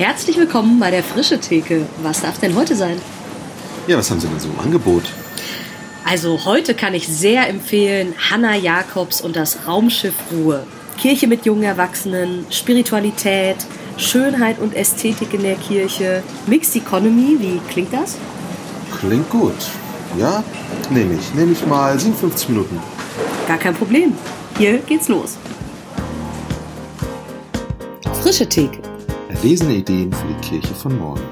Herzlich willkommen bei der Frische Theke. Was darf denn heute sein? Ja, was haben Sie denn so im Angebot? Also heute kann ich sehr empfehlen Hanna Jakobs und das Raumschiff Ruhe. Kirche mit jungen Erwachsenen, Spiritualität, Schönheit und Ästhetik in der Kirche, Mixed Economy, wie klingt das? Klingt gut. Ja, nehme ich. Nehme ich mal 57 Minuten. Gar kein Problem. Hier geht's los. Frische Theke. Erlesene Ideen für die Kirche von morgen.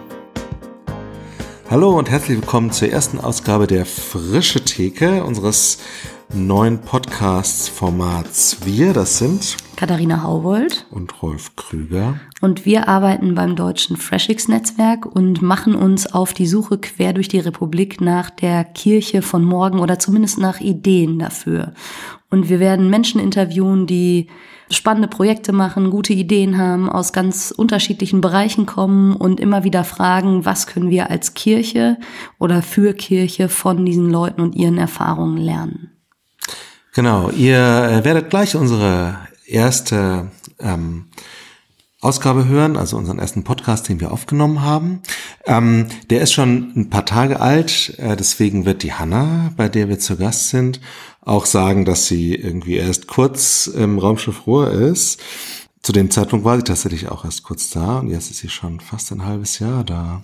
Hallo und herzlich willkommen zur ersten Ausgabe der Frische Theke unseres neuen Podcasts-Formats. Wir, das sind Katharina Haubold und Rolf Krüger. Und wir arbeiten beim deutschen FreshX-Netzwerk und machen uns auf die Suche quer durch die Republik nach der Kirche von morgen oder zumindest nach Ideen dafür. Und wir werden Menschen interviewen, die spannende Projekte machen, gute Ideen haben, aus ganz unterschiedlichen Bereichen kommen und immer wieder fragen, was können wir als Kirche oder für Kirche von diesen Leuten und ihren Erfahrungen lernen. Genau, ihr äh, werdet gleich unsere erste ähm, Ausgabe hören, also unseren ersten Podcast, den wir aufgenommen haben. Ähm, der ist schon ein paar Tage alt, äh, deswegen wird die Hanna, bei der wir zu Gast sind, auch sagen, dass sie irgendwie erst kurz im Raumschiff Ruhr ist. Zu dem Zeitpunkt war sie tatsächlich auch erst kurz da und jetzt ist sie schon fast ein halbes Jahr da.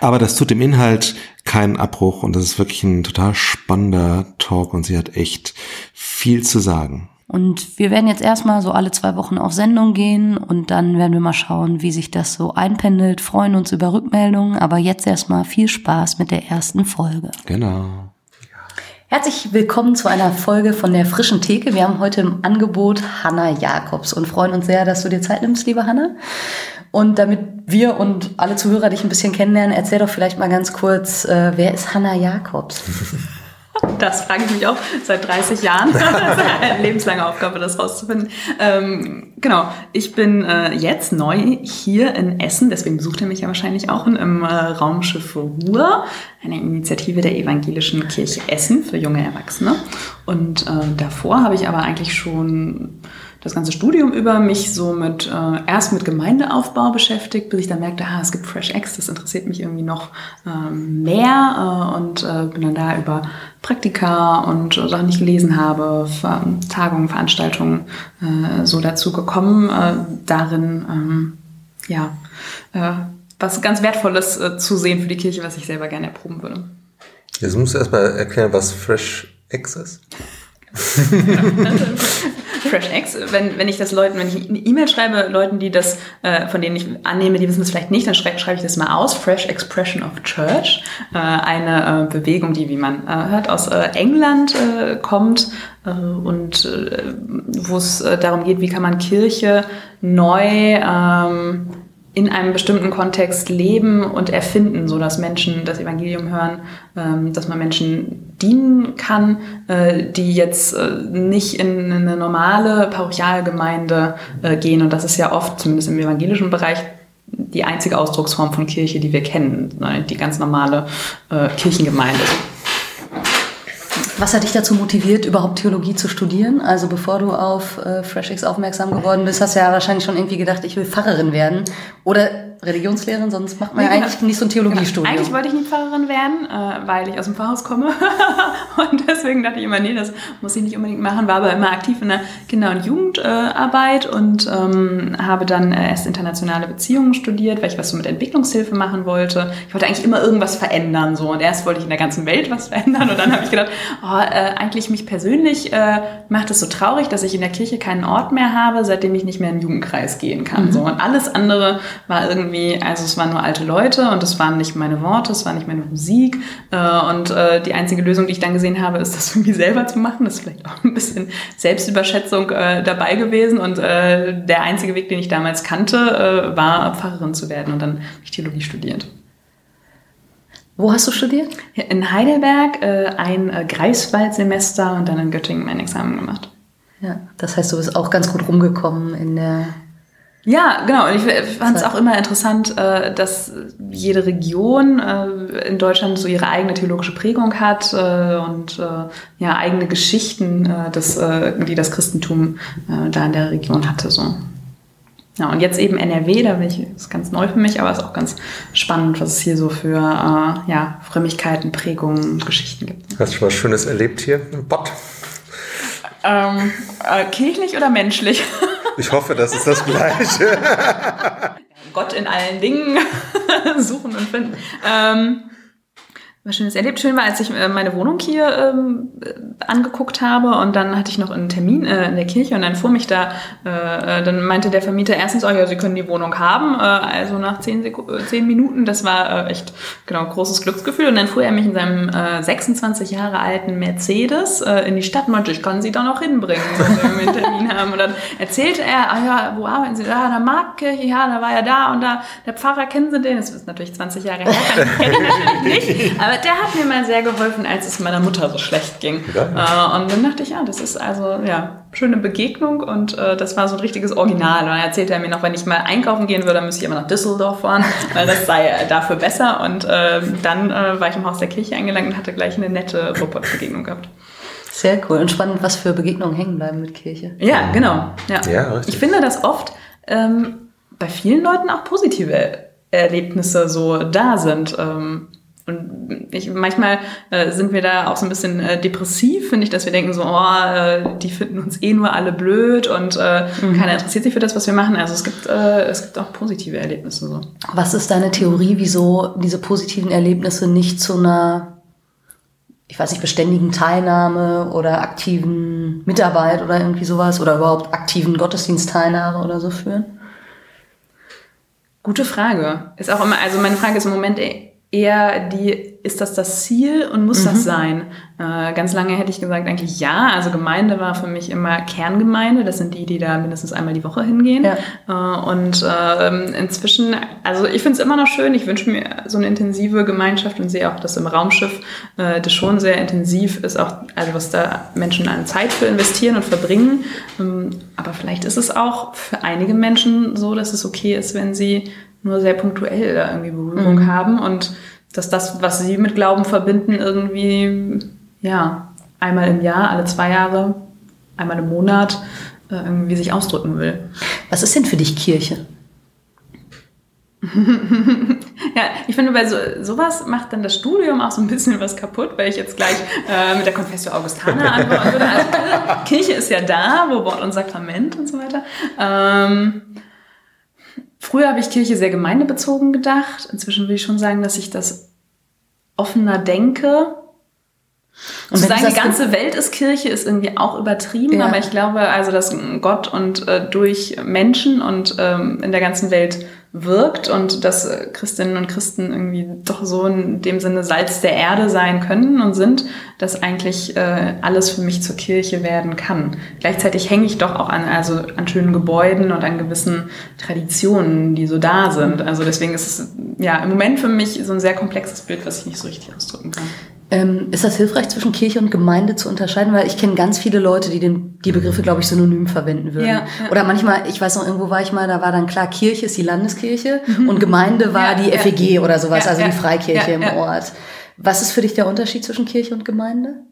Aber das tut dem Inhalt keinen Abbruch und das ist wirklich ein total spannender Talk und sie hat echt viel zu sagen. Und wir werden jetzt erstmal so alle zwei Wochen auf Sendung gehen und dann werden wir mal schauen, wie sich das so einpendelt, freuen uns über Rückmeldungen, aber jetzt erstmal viel Spaß mit der ersten Folge. Genau. Herzlich willkommen zu einer Folge von der frischen Theke. Wir haben heute im Angebot Hanna Jakobs und freuen uns sehr, dass du dir Zeit nimmst, liebe Hanna. Und damit wir und alle Zuhörer dich ein bisschen kennenlernen, erzähl doch vielleicht mal ganz kurz, äh, wer ist Hanna Jakobs? Das frage ich mich auch seit 30 Jahren. das ist eine lebenslange Aufgabe, das rauszufinden. Ähm, genau, ich bin äh, jetzt neu hier in Essen, deswegen besucht ihr mich ja wahrscheinlich auch im äh, Raumschiff Ruhr, eine Initiative der Evangelischen Kirche Essen für junge Erwachsene. Und äh, davor habe ich aber eigentlich schon das ganze Studium über mich so mit äh, erst mit Gemeindeaufbau beschäftigt, bis ich dann merkte, ah, es gibt Fresh X, das interessiert mich irgendwie noch ähm, mehr äh, und äh, bin dann da über Praktika und Sachen, die ich gelesen habe, Tagungen, Veranstaltungen äh, so dazu gekommen, äh, darin ähm, ja äh, was ganz Wertvolles äh, zu sehen für die Kirche, was ich selber gerne erproben würde. Jetzt musst du erstmal erklären, was Fresh X ist. FreshX, wenn, wenn ich das Leuten, wenn ich eine E-Mail schreibe, Leuten, die das, äh, von denen ich annehme, die wissen es vielleicht nicht, dann schreibe schreib ich das mal aus. Fresh Expression of Church, äh, eine äh, Bewegung, die, wie man äh, hört, aus äh, England äh, kommt und wo es darum geht, wie kann man Kirche neu ähm, in einem bestimmten Kontext leben und erfinden, so dass Menschen das Evangelium hören, ähm, dass man Menschen dienen kann, äh, die jetzt äh, nicht in eine normale Parochialgemeinde äh, gehen. Und das ist ja oft, zumindest im evangelischen Bereich, die einzige Ausdrucksform von Kirche, die wir kennen, ne? die ganz normale Kirchengemeinde. Was hat dich dazu motiviert, überhaupt Theologie zu studieren? Also bevor du auf äh, FreshX aufmerksam geworden bist, hast du ja wahrscheinlich schon irgendwie gedacht, ich will Pfarrerin werden. Oder Religionslehrerin, sonst macht man ja, ja eigentlich nicht so ein Theologiestudium. Genau. Eigentlich wollte ich nie Pfarrerin werden, äh, weil ich aus dem Pfarrhaus komme. und deswegen dachte ich immer, nee, das muss ich nicht unbedingt machen. War aber immer aktiv in der Kinder- und Jugendarbeit und ähm, habe dann äh, erst internationale Beziehungen studiert, weil ich was so mit Entwicklungshilfe machen wollte. Ich wollte eigentlich immer irgendwas verändern. so Und erst wollte ich in der ganzen Welt was verändern. Und dann habe ich gedacht, oh, äh, eigentlich mich persönlich äh, macht es so traurig, dass ich in der Kirche keinen Ort mehr habe, seitdem ich nicht mehr in den Jugendkreis gehen kann. Mhm. So. Und alles andere war irgendwie irgendwie, also es waren nur alte Leute und es waren nicht meine Worte, es war nicht meine Musik. Äh, und äh, die einzige Lösung, die ich dann gesehen habe, ist das irgendwie selber zu machen. Das ist vielleicht auch ein bisschen Selbstüberschätzung äh, dabei gewesen. Und der einzige Weg, den ich damals kannte, war Pfarrerin zu werden. Und dann habe ich Theologie studiert. Wo hast du studiert? In Heidelberg ein Greifswald-Semester und dann in Göttingen mein Examen gemacht. Ja, das heißt, du bist auch ganz gut rumgekommen in der ja, genau. Und ich fand es auch immer interessant, äh, dass jede Region äh, in Deutschland so ihre eigene theologische Prägung hat äh, und ja eigene Geschichten, das, die das Christentum da in der Region hatte. So. Ja, und jetzt eben NRW, da bin ich, das ist ganz neu für mich, aber ist auch ganz spannend, was es hier so für ja, Frömmigkeiten, Prägungen, Geschichten gibt. Hast du schon was Schönes erlebt hier im Bott? Ähm, äh, kirchlich oder menschlich? Ich hoffe, das ist das Gleiche. Gott in allen Dingen suchen und finden. Ähm, was Schönes erlebt. Schön war, als ich äh, meine Wohnung hier ähm, äh, angeguckt habe und dann hatte ich noch einen Termin äh, in der Kirche und dann fuhr mich da, äh, äh dann meinte der Vermieter erstens, oh ja, Sie können die Wohnung haben, äh, also nach zehn, zehn Minuten, das war äh, echt, genau, großes Glücksgefühl und dann fuhr er mich in seinem äh, 26 Jahre alten Mercedes äh, in die Stadt und meinte, ich kann Sie da noch hinbringen, wenn wir einen Termin haben und dann erzählte er, ah ja, wo arbeiten Sie? Ja, der Marktkirche, ja, da war er da und da, der Pfarrer, kennen Sie den? Das ist natürlich 20 Jahre her, kenne ich natürlich nicht, aber der hat mir mal sehr geholfen, als es meiner Mutter so schlecht ging. Ja. Äh, und dann dachte ich, ja, das ist also, ja, schöne Begegnung und äh, das war so ein richtiges Original. Und dann erzählte er mir noch, wenn ich mal einkaufen gehen würde, dann müsste ich immer nach Düsseldorf fahren, weil das sei dafür besser. Und äh, dann äh, war ich im Haus der Kirche eingelangt und hatte gleich eine nette Robotbegegnung gehabt. Sehr cool und spannend, was für Begegnungen hängen bleiben mit Kirche. Ja, genau. Ja. ja ich finde, dass oft ähm, bei vielen Leuten auch positive Erlebnisse so da sind. Ähm, und ich, manchmal äh, sind wir da auch so ein bisschen äh, depressiv, finde ich, dass wir denken so, oh, äh, die finden uns eh nur alle blöd und äh, mhm. keiner interessiert sich für das, was wir machen. Also es gibt, äh, es gibt auch positive Erlebnisse. So. Was ist deine Theorie, wieso diese positiven Erlebnisse nicht zu einer, ich weiß nicht, beständigen Teilnahme oder aktiven Mitarbeit oder irgendwie sowas oder überhaupt aktiven Gottesdienstteilnahme oder so führen? Gute Frage. Ist auch immer, also meine Frage ist im Moment, ey, eher die, ist das das Ziel und muss mhm. das sein? Äh, ganz lange hätte ich gesagt, eigentlich ja. Also Gemeinde war für mich immer Kerngemeinde. Das sind die, die da mindestens einmal die Woche hingehen. Ja. Äh, und äh, inzwischen, also ich finde es immer noch schön. Ich wünsche mir so eine intensive Gemeinschaft und sehe auch, dass im Raumschiff äh, das schon sehr intensiv ist, auch, also was da Menschen an Zeit für investieren und verbringen. Ähm, aber vielleicht ist es auch für einige Menschen so, dass es okay ist, wenn sie nur sehr punktuell da irgendwie Berührung mhm. haben und dass das, was sie mit Glauben verbinden, irgendwie, ja, einmal im Jahr, alle zwei Jahre, einmal im Monat äh, irgendwie sich ausdrücken will. Was ist denn für dich Kirche? ja, ich finde, bei so, sowas macht dann das Studium auch so ein bisschen was kaputt, weil ich jetzt gleich äh, mit der Confessio Augustana antworten würde. Also, Kirche ist ja da, wo Wort und Sakrament und so weiter. Ähm, Früher habe ich Kirche sehr gemeindebezogen gedacht. Inzwischen will ich schon sagen, dass ich das offener denke. Und zu sagen, die ganze Welt ist Kirche, ist irgendwie auch übertrieben, ja. aber ich glaube, also, dass Gott und äh, durch Menschen und ähm, in der ganzen Welt wirkt und dass äh, Christinnen und Christen irgendwie doch so in dem Sinne Salz der Erde sein können und sind, dass eigentlich äh, alles für mich zur Kirche werden kann. Gleichzeitig hänge ich doch auch an, also an schönen Gebäuden und an gewissen Traditionen, die so da sind. Also deswegen ist es ja im Moment für mich so ein sehr komplexes Bild, was ich nicht so richtig ausdrücken kann. Ähm, ist das hilfreich, zwischen Kirche und Gemeinde zu unterscheiden? Weil ich kenne ganz viele Leute, die den, die Begriffe, glaube ich, synonym verwenden würden. Ja, ja. Oder manchmal, ich weiß noch, irgendwo war ich mal, da war dann klar, Kirche ist die Landeskirche mhm. und Gemeinde war ja, die FEG oder sowas, also die Freikirche im Ort. Was ist für dich der Unterschied zwischen Kirche und Gemeinde?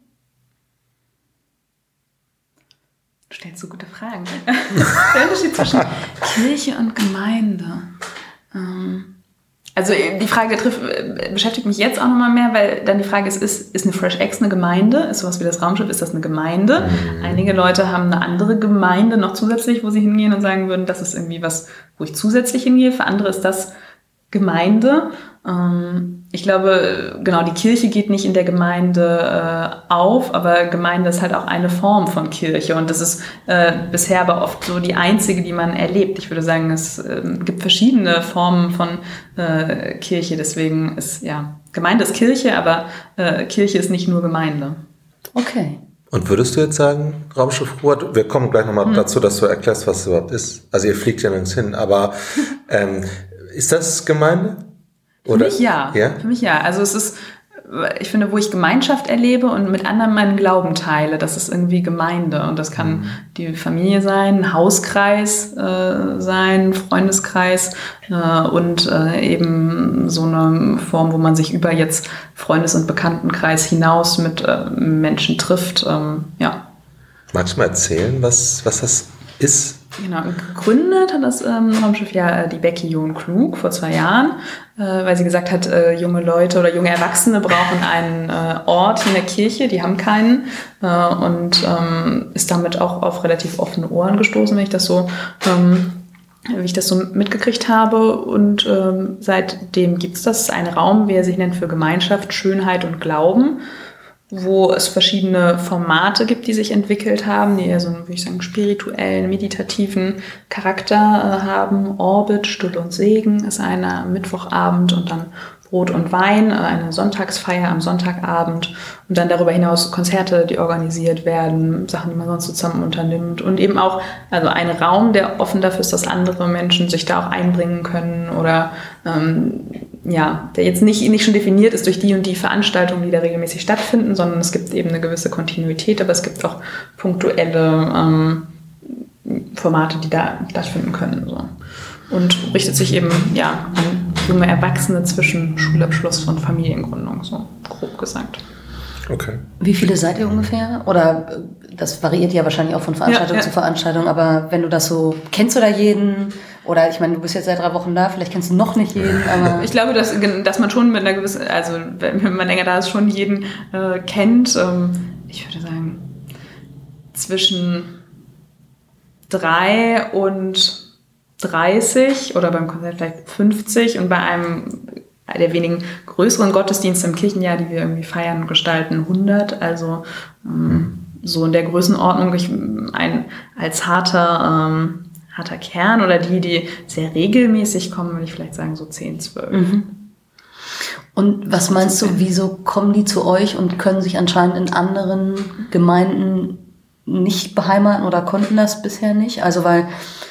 Du stellst so gute Fragen. der Unterschied zwischen Kirche und Gemeinde. Ähm also die Frage trifft, äh, beschäftigt mich jetzt auch nochmal mehr, weil dann die Frage ist, ist, ist eine Fresh X eine Gemeinde? Ist sowas wie das Raumschiff, ist das eine Gemeinde? Mhm. Einige Leute haben eine andere Gemeinde noch zusätzlich, wo sie hingehen und sagen würden, das ist irgendwie was, wo ich zusätzlich hingehe. Für andere ist das Gemeinde. Ähm, ich glaube, genau, die Kirche geht nicht in der Gemeinde äh, auf, aber Gemeinde ist halt auch eine Form von Kirche und das ist äh, bisher aber oft so die einzige, die man erlebt. Ich würde sagen, es äh, gibt verschiedene Formen von äh, Kirche, deswegen ist, ja, Gemeinde ist Kirche, aber äh, Kirche ist nicht nur Gemeinde. Okay. Und würdest du jetzt sagen, Raumschiff Ruhr, wir kommen gleich nochmal hm. dazu, dass du erklärst, was es überhaupt ist. Also ihr fliegt ja nirgends hin, aber ähm, ist das Gemeinde? Oder? Für mich ja. ja. Für mich ja. Also es ist, ich finde, wo ich Gemeinschaft erlebe und mit anderen meinen Glauben teile, das ist irgendwie Gemeinde. Und das kann mhm. die Familie sein, ein Hauskreis äh, sein, Freundeskreis äh, und äh, eben so eine Form, wo man sich über jetzt Freundes- und Bekanntenkreis hinaus mit äh, Menschen trifft. Ähm, ja. Magst du mal erzählen, was, was das ist? Genau, gegründet hat das ähm, Raumschiff ja äh, die Becky John Klug vor zwei Jahren, äh, weil sie gesagt hat, äh, junge Leute oder junge Erwachsene brauchen einen äh, Ort in der Kirche, die haben keinen äh, und ähm, ist damit auch auf relativ offene Ohren gestoßen, wenn ich das so ähm, wie ich das so mitgekriegt habe. Und ähm, seitdem gibt es das, einen Raum, wie er sich nennt, für Gemeinschaft, Schönheit und Glauben wo es verschiedene Formate gibt, die sich entwickelt haben, die eher so einen, würde ich sagen, spirituellen, meditativen Charakter äh, haben. Orbit, Stuhl und Segen ist einer Mittwochabend und dann Brot und Wein, äh, eine Sonntagsfeier am Sonntagabend und dann darüber hinaus Konzerte, die organisiert werden, Sachen, die man sonst zusammen unternimmt und eben auch also ein Raum, der offen dafür ist, dass andere Menschen sich da auch einbringen können oder ähm, ja, der jetzt nicht, nicht schon definiert ist durch die und die Veranstaltungen, die da regelmäßig stattfinden, sondern es gibt eben eine gewisse Kontinuität, aber es gibt auch punktuelle ähm, Formate, die da stattfinden können. So. Und richtet sich eben ja, an junge Erwachsene zwischen Schulabschluss und Familiengründung, so grob gesagt. Okay. Wie viele seid ihr ungefähr? Oder äh, das variiert ja wahrscheinlich auch von Veranstaltung ja, ja. zu Veranstaltung, aber wenn du das so, kennst du da jeden? Oder ich meine, du bist jetzt seit drei Wochen da, vielleicht kennst du noch nicht jeden, aber. Ich glaube, dass, dass man schon mit einer gewissen, also wenn man länger da ist, schon jeden äh, kennt. Ähm, ich würde sagen, zwischen drei und 30 oder beim Konzert vielleicht 50 und bei einem der wenigen größeren Gottesdienste im Kirchenjahr, die wir irgendwie feiern und gestalten, 100. Also ähm, so in der Größenordnung ich, ein, als harter, ähm, harter Kern oder die, die sehr regelmäßig kommen, würde ich vielleicht sagen so 10, 12. Mhm. Und was meinst du, wieso kommen die zu euch und können sich anscheinend in anderen Gemeinden nicht beheimaten oder konnten das bisher nicht? Also weil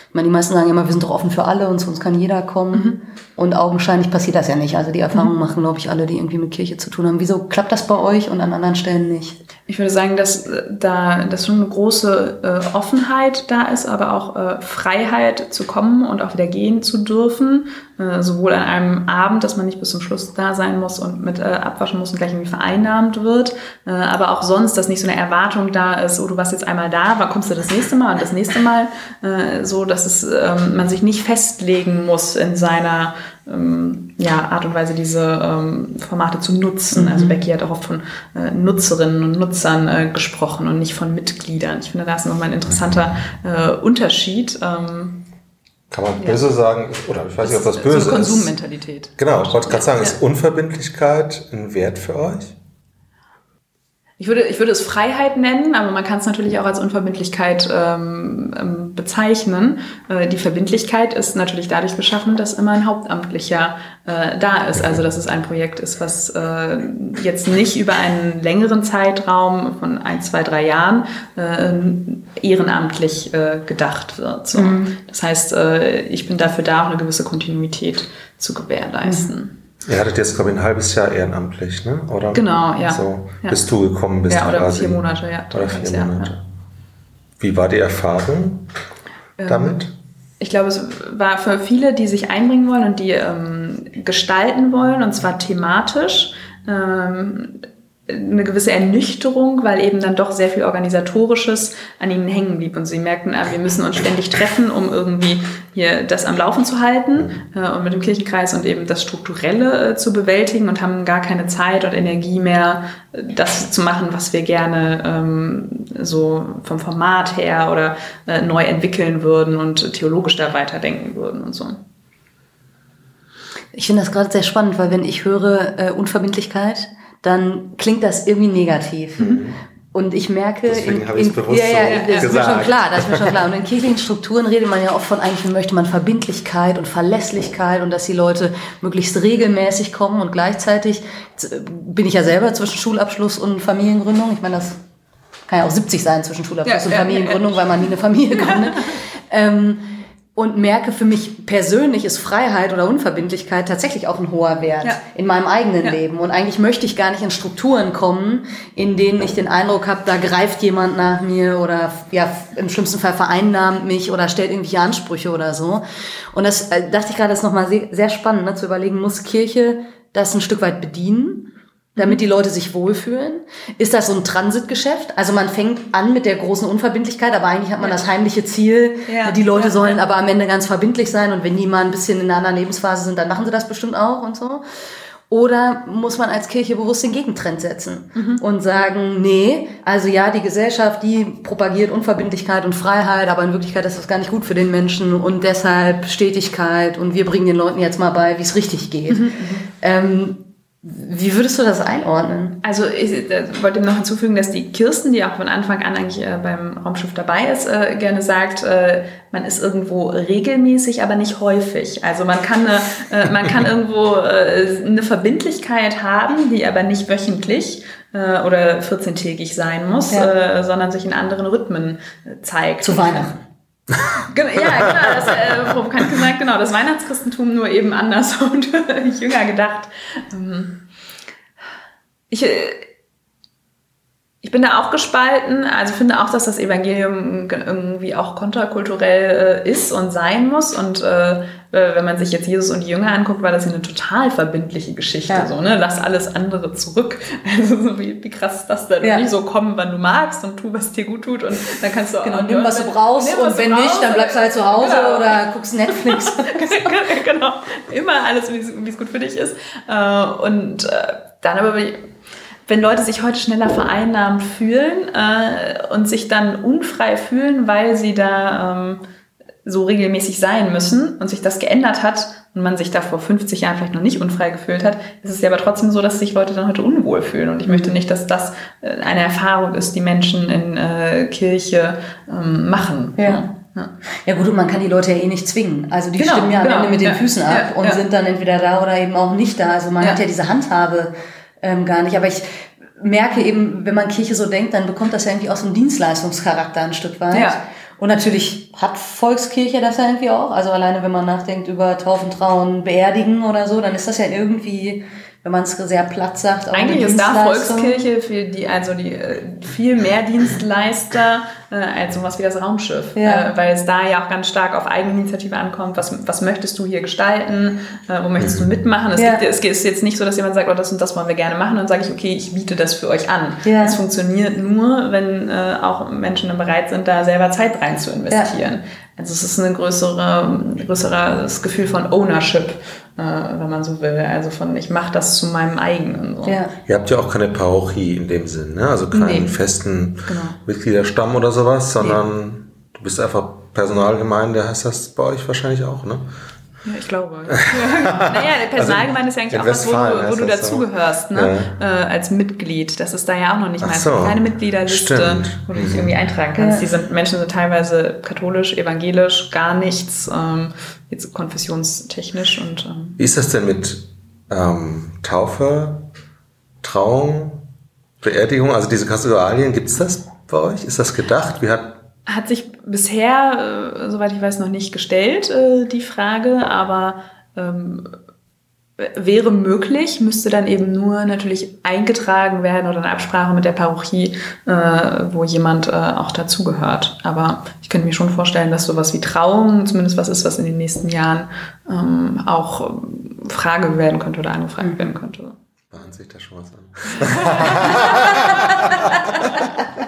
ich meine, die meisten sagen immer, wir sind doch offen für alle und zu uns kann jeder kommen. Mhm. Und augenscheinlich passiert das ja nicht. Also die Erfahrung mhm. machen, glaube ich, alle, die irgendwie mit Kirche zu tun haben. Wieso klappt das bei euch und an anderen Stellen nicht? Ich würde sagen, dass äh, da dass schon eine große äh, Offenheit da ist, aber auch äh, Freiheit zu kommen und auch wieder gehen zu dürfen. Äh, sowohl an einem Abend, dass man nicht bis zum Schluss da sein muss und mit äh, abwaschen muss und gleich irgendwie vereinnahmt wird, äh, aber auch sonst, dass nicht so eine Erwartung da ist, oh, du warst jetzt einmal da, wann kommst du das nächste Mal und das nächste Mal, so dass es, ähm, man sich nicht festlegen muss in seiner ähm, ja, Art und Weise, diese ähm, Formate zu nutzen. Also mhm. Also Becky hat auch oft von äh, Nutzerinnen und Nutzern äh, gesprochen und nicht von Mitgliedern. Ich finde, da ist nochmal ein interessanter äh, Unterschied. Ähm, kann man böse ja. sagen, oder ich weiß nicht, ob das böse so eine Konsummentalität. ist. Genau, ich wollte gerade sagen, ist Unverbindlichkeit ein Wert für euch? Ich würde, ich würde es Freiheit nennen, aber man kann es natürlich auch als Unverbindlichkeit ähm, ähm, bezeichnen. Äh, die Verbindlichkeit ist natürlich dadurch geschaffen, dass immer ein Hauptamtlicher äh, da ist. Also dass es ein Projekt ist, was äh, jetzt nicht über einen längeren Zeitraum von ein, zwei, drei Jahren äh, ehrenamtlich äh, gedacht wird. So. Mhm. Das heißt, äh, ich bin dafür da, auch eine gewisse Kontinuität zu gewährleisten. Mhm. Ihr hattet jetzt, glaube ich, ein halbes Jahr ehrenamtlich, ne? Oder? Genau, ja. So, ja. bis du gekommen bist. Ja, oder quasi. vier Monate, ja. Oder vier Monate. Ja. Wie war die Erfahrung ähm, damit? Ich glaube, es war für viele, die sich einbringen wollen und die ähm, gestalten wollen, und zwar thematisch, ähm, eine gewisse Ernüchterung, weil eben dann doch sehr viel Organisatorisches an ihnen hängen blieb. Und sie merkten, ah, wir müssen uns ständig treffen, um irgendwie hier das am Laufen zu halten äh, und mit dem Kirchenkreis und eben das Strukturelle äh, zu bewältigen und haben gar keine Zeit und Energie mehr, das zu machen, was wir gerne ähm, so vom Format her oder äh, neu entwickeln würden und theologisch da weiterdenken würden und so. Ich finde das gerade sehr spannend, weil wenn ich höre äh, Unverbindlichkeit, dann klingt das irgendwie negativ. Mhm. Und ich merke, Deswegen in, in, bewusst ja, ja, das ist mir schon klar, das ist mir schon klar. Und in kirchlichen Strukturen redet man ja oft von eigentlich möchte man Verbindlichkeit und Verlässlichkeit und dass die Leute möglichst regelmäßig kommen und gleichzeitig bin ich ja selber zwischen Schulabschluss und Familiengründung. Ich meine, das kann ja auch 70 sein zwischen Schulabschluss ja, und Familiengründung, weil man nie eine Familie gründet. ähm, und merke für mich persönlich ist Freiheit oder Unverbindlichkeit tatsächlich auch ein hoher Wert ja. in meinem eigenen ja. Leben. Und eigentlich möchte ich gar nicht in Strukturen kommen, in denen ich den Eindruck habe, da greift jemand nach mir oder ja, im schlimmsten Fall vereinnahmt mich oder stellt irgendwelche Ansprüche oder so. Und das äh, dachte ich gerade, ist nochmal sehr, sehr spannend, ne, zu überlegen, muss Kirche das ein Stück weit bedienen? Damit die Leute sich wohlfühlen? Ist das so ein Transitgeschäft? Also man fängt an mit der großen Unverbindlichkeit, aber eigentlich hat man Ja. das heimliche Ziel, Ja. die Leute Ja. sollen aber am Ende ganz verbindlich sein und wenn die mal ein bisschen in einer anderen Lebensphase sind, dann machen sie das bestimmt auch und so. Oder muss man als Kirche bewusst den Gegentrend setzen Mhm. und sagen, nee, also ja, die Gesellschaft, die propagiert Unverbindlichkeit und Freiheit, aber in Wirklichkeit ist das gar nicht gut für den Menschen und deshalb Stetigkeit und wir bringen den Leuten jetzt mal bei, wie es richtig geht. Mhm, Ähm, wie würdest du das einordnen? Also ich äh, wollte noch hinzufügen, dass die Kirsten, die auch von Anfang an eigentlich äh, beim Raumschiff dabei ist, äh, gerne sagt, äh, man ist irgendwo regelmäßig, aber nicht häufig. Also man kann, eine, man kann irgendwo eine Verbindlichkeit haben, die aber nicht wöchentlich oder 14-tägig sein muss, Ja. sondern sich in anderen Rhythmen zeigt. Zu Weihnachten. Genau, ja, genau, das äh, provokant gesagt, genau, das Weihnachtschristentum nur eben anders und jünger gedacht. Ähm, Ich, äh, ich bin da auch gespalten, also finde auch, dass das Evangelium ge- irgendwie auch konterkulturell äh, ist und sein muss. Und äh, wenn man sich jetzt Jesus und die Jünger anguckt, war das eine total verbindliche Geschichte. Ja. So, ne? Lass alles andere zurück. Also so wie, wie krass ist das denn? Ja. Nicht so kommen, wann du magst und tu, was dir gut tut. Und dann kannst du Genau, auch nimm, was du brauchst Nimm, was und wenn nicht, dann bleibst du halt zu Hause Genau. oder guckst Netflix. genau. Immer alles, wie es- gut für dich ist. Äh, Und äh, dann aber, wenn Leute sich heute schneller vereinnahmt fühlen äh, und sich dann unfrei fühlen, weil sie da ähm, so regelmäßig sein müssen und sich das geändert hat und man sich da vor 50 Jahren vielleicht noch nicht unfrei gefühlt hat, ist es ja aber trotzdem so, dass sich Leute dann heute unwohl fühlen. Und ich möchte nicht, dass das äh, eine Erfahrung ist, die Menschen in äh, Kirche ähm, machen. Ja. Ja. Ja gut, und man kann die Leute ja eh nicht zwingen. Also die Genau, stimmen ja am genau, Ende mit den ja, Füßen ab ja, und sind dann entweder da oder eben auch nicht da. Also man hat ja diese Handhabe ähm, gar nicht. Aber ich merke eben, wenn man Kirche so denkt, dann bekommt das ja irgendwie auch so einen Dienstleistungscharakter ein Stück weit. Ja. Und natürlich hat Volkskirche das ja irgendwie auch. Also alleine, wenn man nachdenkt über Taufen, Trauen, Beerdigen oder so, dann ist das ja irgendwie, wenn man es sehr platt sagt, Eigentlich ist da. Volkskirche für die, also die äh, viel mehr Dienstleister äh, als sowas wie das Raumschiff. Ja. Äh, weil es da ja auch ganz stark auf Eigeninitiative ankommt. Was, was möchtest du hier gestalten? Äh, wo möchtest du mitmachen? Es, Ja. gibt, es ist jetzt nicht so, dass jemand sagt, oh, das und das wollen wir gerne machen. Und dann sage ich, okay, ich biete das für euch an. Ja. Es funktioniert nur, wenn äh, auch Menschen dann bereit sind, da selber Zeit rein zu investieren. Also es ist ein größere, größeres Gefühl von Ownership, wenn man so will. Also von, ich mache das zu meinem eigenen. So. Ja. Ihr habt ja auch keine Parochie in dem Sinn, ne? also keinen Nee. festen Genau. Mitgliederstamm oder sowas, sondern du bist einfach Personalgemeinde, heißt das bei euch wahrscheinlich auch, ne? Ja, ich glaube. naja, der Personalgemeinde ist ja eigentlich auch was, wo du, wo du dazugehörst, ne? Äh, als Mitglied. Das ist da ja auch noch nicht mal. so. Keine Mitgliederliste, Stimmt. wo du dich irgendwie eintragen kannst. Ja. Die sind, Menschen sind teilweise katholisch, evangelisch, gar nichts, ähm, jetzt konfessionstechnisch und ähm, Wie ist das denn mit ähm, Taufe, Trauung, Beerdigung, also diese Kasualien, gibt's das bei euch? Ist das gedacht? Wie hat hat sich bisher, äh, soweit ich weiß, noch nicht gestellt, äh, die Frage, aber ähm, wäre möglich, müsste dann eben nur natürlich eingetragen werden oder eine Absprache mit der Parochie, äh, wo jemand äh, auch dazugehört. Aber ich könnte mir schon vorstellen, dass sowas wie Trauung zumindest was ist, was in den nächsten Jahren ähm, auch ähm, Frage werden könnte oder angefragt werden könnte. bahnt sich da schon was an?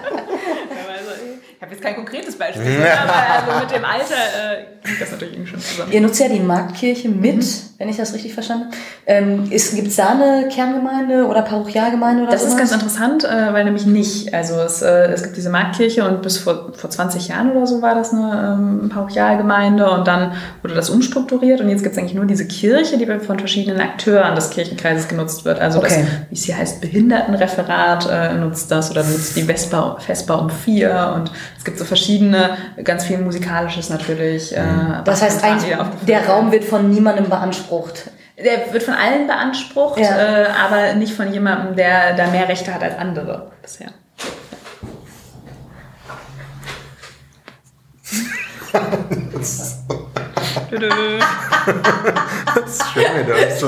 Jetzt kein konkretes Beispiel, aber also mit dem Alter äh, klingt das natürlich irgendwie schon zusammen. Ihr nutzt ja die Marktkirche mit, Mhm. wenn ich das richtig verstanden habe. Ähm, Gibt es da eine Kerngemeinde oder Parochialgemeinde oder Das ist sowas? ganz interessant, äh, weil nämlich nicht. Also es, äh, es gibt diese Marktkirche und bis vor, vor 20 Jahren oder so war das eine ähm, Parochialgemeinde und dann wurde das umstrukturiert und jetzt gibt es eigentlich nur diese Kirche, die von verschiedenen Akteuren des Kirchenkreises genutzt wird. Also Okay. das, wie es hier heißt, Behindertenreferat äh, nutzt das oder nutzt die Vespa, Vespa um vier und es gibt so verschiedene, ganz viel Musikalisches natürlich. Äh, das heißt eigentlich, der. Raum wird von niemandem beansprucht. Der wird von allen beansprucht, Ja. äh, aber nicht von jemandem, der da mehr Rechte hat als andere bisher. Das ist schön, wie du das so.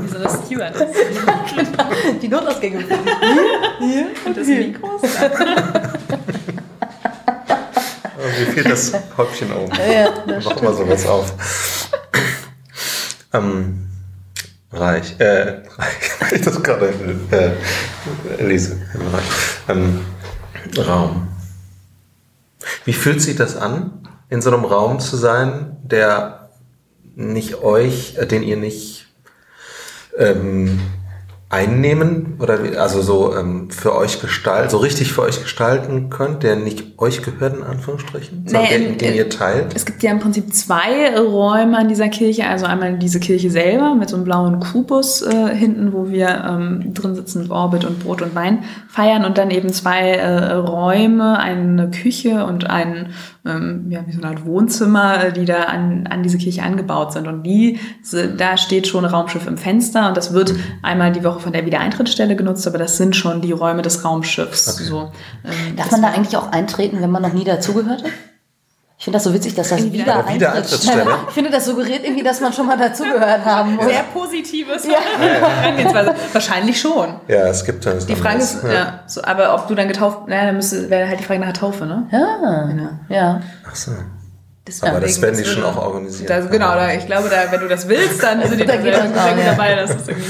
Wie so eine Stewardess. Die Notausgänge. Und das Mikro da. Mir fehlt das Häubchen oben. ja, das Mach mal sowas auf. ähm, Reich, äh, Reich, ich das gerade äh, lese, ähm, Raum. Wie fühlt sich das an, in so einem Raum zu sein, der nicht euch, äh, den ihr nicht ähm, einnehmen oder also so ähm, für euch gestalten, so richtig für euch gestalten könnt, der nicht euch gehört in Anführungsstrichen, sondern Nee, den, den ihr teilt? Es gibt ja im Prinzip zwei Räume an dieser Kirche. Also einmal diese Kirche selber mit so einem blauen Kubus äh, hinten, wo wir ähm, drin sitzen mit Orbit und Brot und Wein feiern. Und dann eben zwei äh, Räume, eine Küche und ein, ähm, ja, wie so eine Art Wohnzimmer, äh, die da an, an diese Kirche angebaut sind. Und die, da steht schon Raumschiff im Fenster. Und das wird einmal die Woche von der Wiedereintrittsstelle genutzt, aber das sind schon die Räume des Raumschiffs. So, ähm, Darf man da eigentlich auch eintreten, wenn man noch nie dazugehört hat? Ich finde das so witzig, dass das Bei der Wiedereintrittsstelle. Wiedereintrittsstelle? Ich finde, das suggeriert irgendwie, dass man schon mal dazugehört haben muss. sehr positives Herangehensweise. Wahrscheinlich schon. Ja, es gibt dann Die Frage ist, ja. so, aber ob du dann getauft, naja, dann müsste, wäre halt die Frage nach der Taufe, ne? Ja, ja. Ach so. Deswegen, Aber das werden die schon auch organisieren. Das, genau, da, ich glaube, da, wenn du das willst, dann sind die Da da geht sehr, das sehr auch, gut ja. dabei. Das ist irgendwie.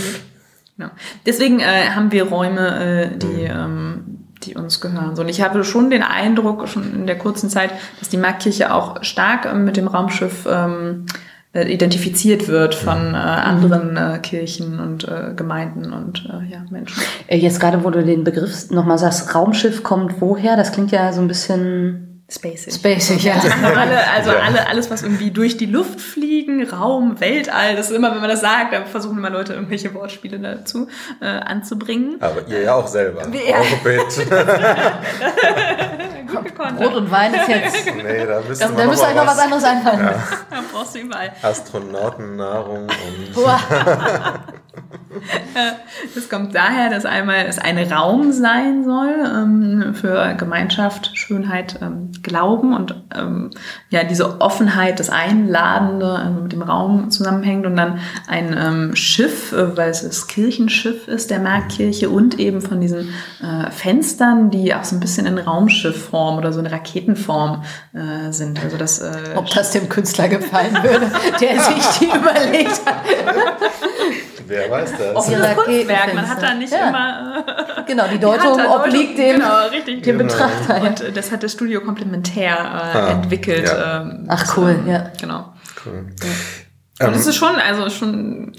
Ja. Deswegen äh, haben wir Räume, äh, die, Mhm. ähm, die uns gehören. Und ich habe schon den Eindruck, schon in der kurzen Zeit, dass die Marktkirche auch stark ähm, mit dem Raumschiff ähm, äh, identifiziert wird von äh, anderen äh, Kirchen und äh, Gemeinden und äh, ja, Menschen. Äh, Jetzt gerade, wo du den Begriff nochmal sagst, Raumschiff kommt woher? Das klingt ja so ein bisschen Spacig. spacig, ja. alle, also alle, alles, was irgendwie durch die Luft fliegen, Raum, Weltall, das ist immer, wenn man das sagt, dann versuchen immer Leute irgendwelche Wortspiele dazu äh, anzubringen. Aber ihr ja auch selber. Ja. Orbit. Gut gekonnt. Brot und Wein ist jetzt. nee, da müsste Da, man da noch müsste noch was anderes einfallen. Da brauchst du überall. Astronautennahrung und. Das kommt daher, dass einmal es ein Raum sein soll ähm, für Gemeinschaft, Schönheit, ähm, Glauben und ähm, ja diese Offenheit, das Einladende mit dem Raum zusammenhängt und dann ein Schiff, äh, weil es das Kirchenschiff ist der Marktkirche und eben von diesen äh, Fenstern, die auch so ein bisschen in Raumschiffform oder so in Raketenform äh, sind. Also das Ob das dem Künstler gefallen würde, der sich die überlegt hat. Wer weiß das? Auf- das Raketenfenster. Kunstwerk, man hat da nicht Ja. immer Genau, die Die Deutung da obliegt dem, genau, richtig. dem Genau. Betrachter. Ja. Und äh, das hat das Studio komplementär äh, Ah, entwickelt. ja. ähm, Ach, das, cool, ähm, ja. Genau. Cool. Und Ähm, das ist schon, also schon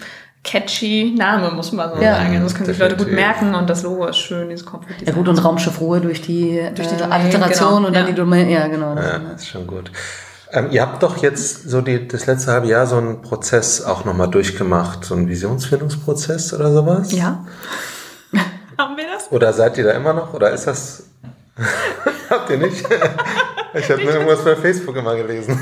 catchy Name, muss man so Ja. sagen. Also das können sich Leute gut merken und das Logo ist schön, dieses Kopf. Ja gut, und Raumschiff Ruhe durch die, Durch die äh, Alliteration genau, und dann ja. die Domain. Ja, genau. Das, Ja, ist schon gut. Ähm, ihr habt doch jetzt so die, das letzte halbe Jahr so einen Prozess auch nochmal durchgemacht, so einen Visionsfindungsprozess oder sowas? Ja. Haben wir das? Oder seid ihr da immer noch? Oder ist das. habt ihr nicht? ich habe nur irgendwas bei Facebook immer gelesen.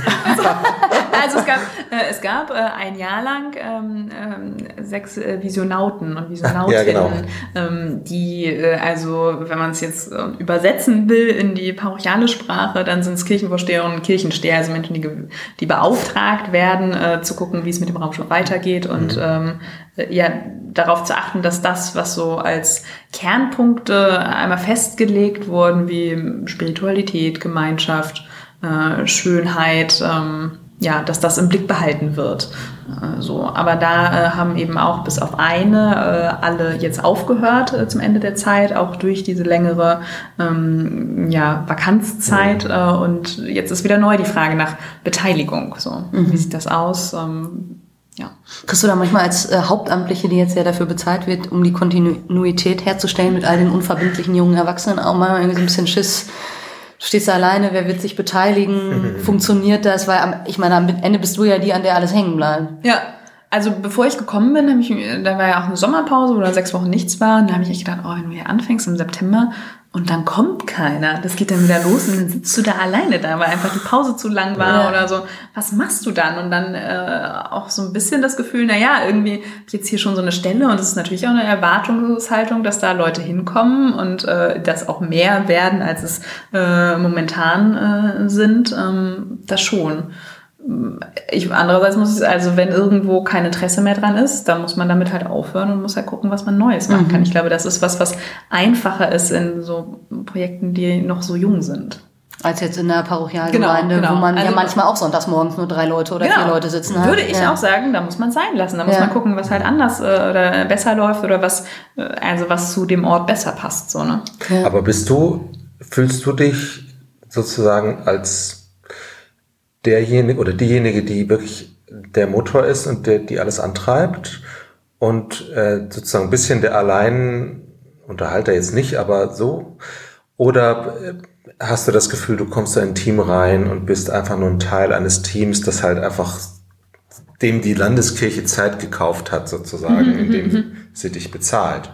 Also es gab, äh, es gab äh, ein Jahr lang ähm, ähm, sechs äh, Visionauten und Visionautinnen, Ja, genau. ähm, die, äh, also wenn man es jetzt äh, übersetzen will in die parochiale Sprache, dann sind es Kirchenvorsteherinnen und Kirchensteher, also Menschen, die, die beauftragt werden, äh, zu gucken, wie es mit dem Raumschiff weitergeht und ähm, äh, ja, darauf zu achten, dass das, was so als Kernpunkte einmal festgelegt wurden, wie Spiritualität, Gemeinschaft, äh, Schönheit, ähm, ja, dass das im Blick behalten wird. Äh, so, aber da äh, haben eben auch bis auf eine äh, alle jetzt aufgehört äh, zum Ende der Zeit, auch durch diese längere ähm, ja, Vakanzzeit. Äh, und jetzt ist wieder neu die Frage nach Beteiligung. So, wie sieht das aus? Ähm, ja. Kriegst du da manchmal als äh, Hauptamtliche, die jetzt ja dafür bezahlt wird, um die Kontinuität herzustellen mit all den unverbindlichen jungen Erwachsenen, auch mal irgendwie so ein bisschen Schiss? Du stehst da alleine, wer wird sich beteiligen? Funktioniert das? Weil am, ich meine, am Ende bist du ja die, an der alles hängen bleibt. Ja, also bevor ich gekommen bin, ich, da war ja auch eine Sommerpause, wo da sechs Wochen nichts war. Und da habe ich echt gedacht, oh, wenn du hier anfängst im September und dann kommt keiner, das geht dann wieder los und dann sitzt du da alleine da, weil einfach die Pause zu lang war Ja. oder so. Was machst du dann? Und dann äh, auch so ein bisschen das Gefühl, na ja, irgendwie jetzt hier schon so eine Stelle und es ist natürlich auch eine Erwartungshaltung, dass da Leute hinkommen und äh, das auch mehr werden, als es äh, momentan äh, sind. Ähm, das schon. Ich, andererseits muss es, also wenn irgendwo kein Interesse mehr dran ist, dann muss man damit halt aufhören und muss halt gucken, was man Neues machen kann. Ich glaube, das ist was, was einfacher ist in so Projekten, die noch so jung sind. Als jetzt in der Parochialgemeinde, Genau, genau. wo man Also- ja manchmal auch sonntags morgens nur drei Leute oder vier Leute sitzen hat. Würde ich ja. auch sagen, da muss man sein lassen. Da muss Ja. man gucken, was halt anders äh, oder besser läuft oder was, äh, also was zu dem Ort besser passt. So, ne? Aber bist du, fühlst du dich sozusagen als derjenige oder diejenige, die wirklich der Motor ist und der, die alles antreibt und äh, sozusagen ein bisschen der allein Unterhalter jetzt nicht, aber so? Oder äh, hast du das Gefühl, du kommst in ein Team rein und bist einfach nur ein Teil eines Teams, das halt einfach dem die Landeskirche Zeit gekauft hat, sozusagen, indem sie dich bezahlt?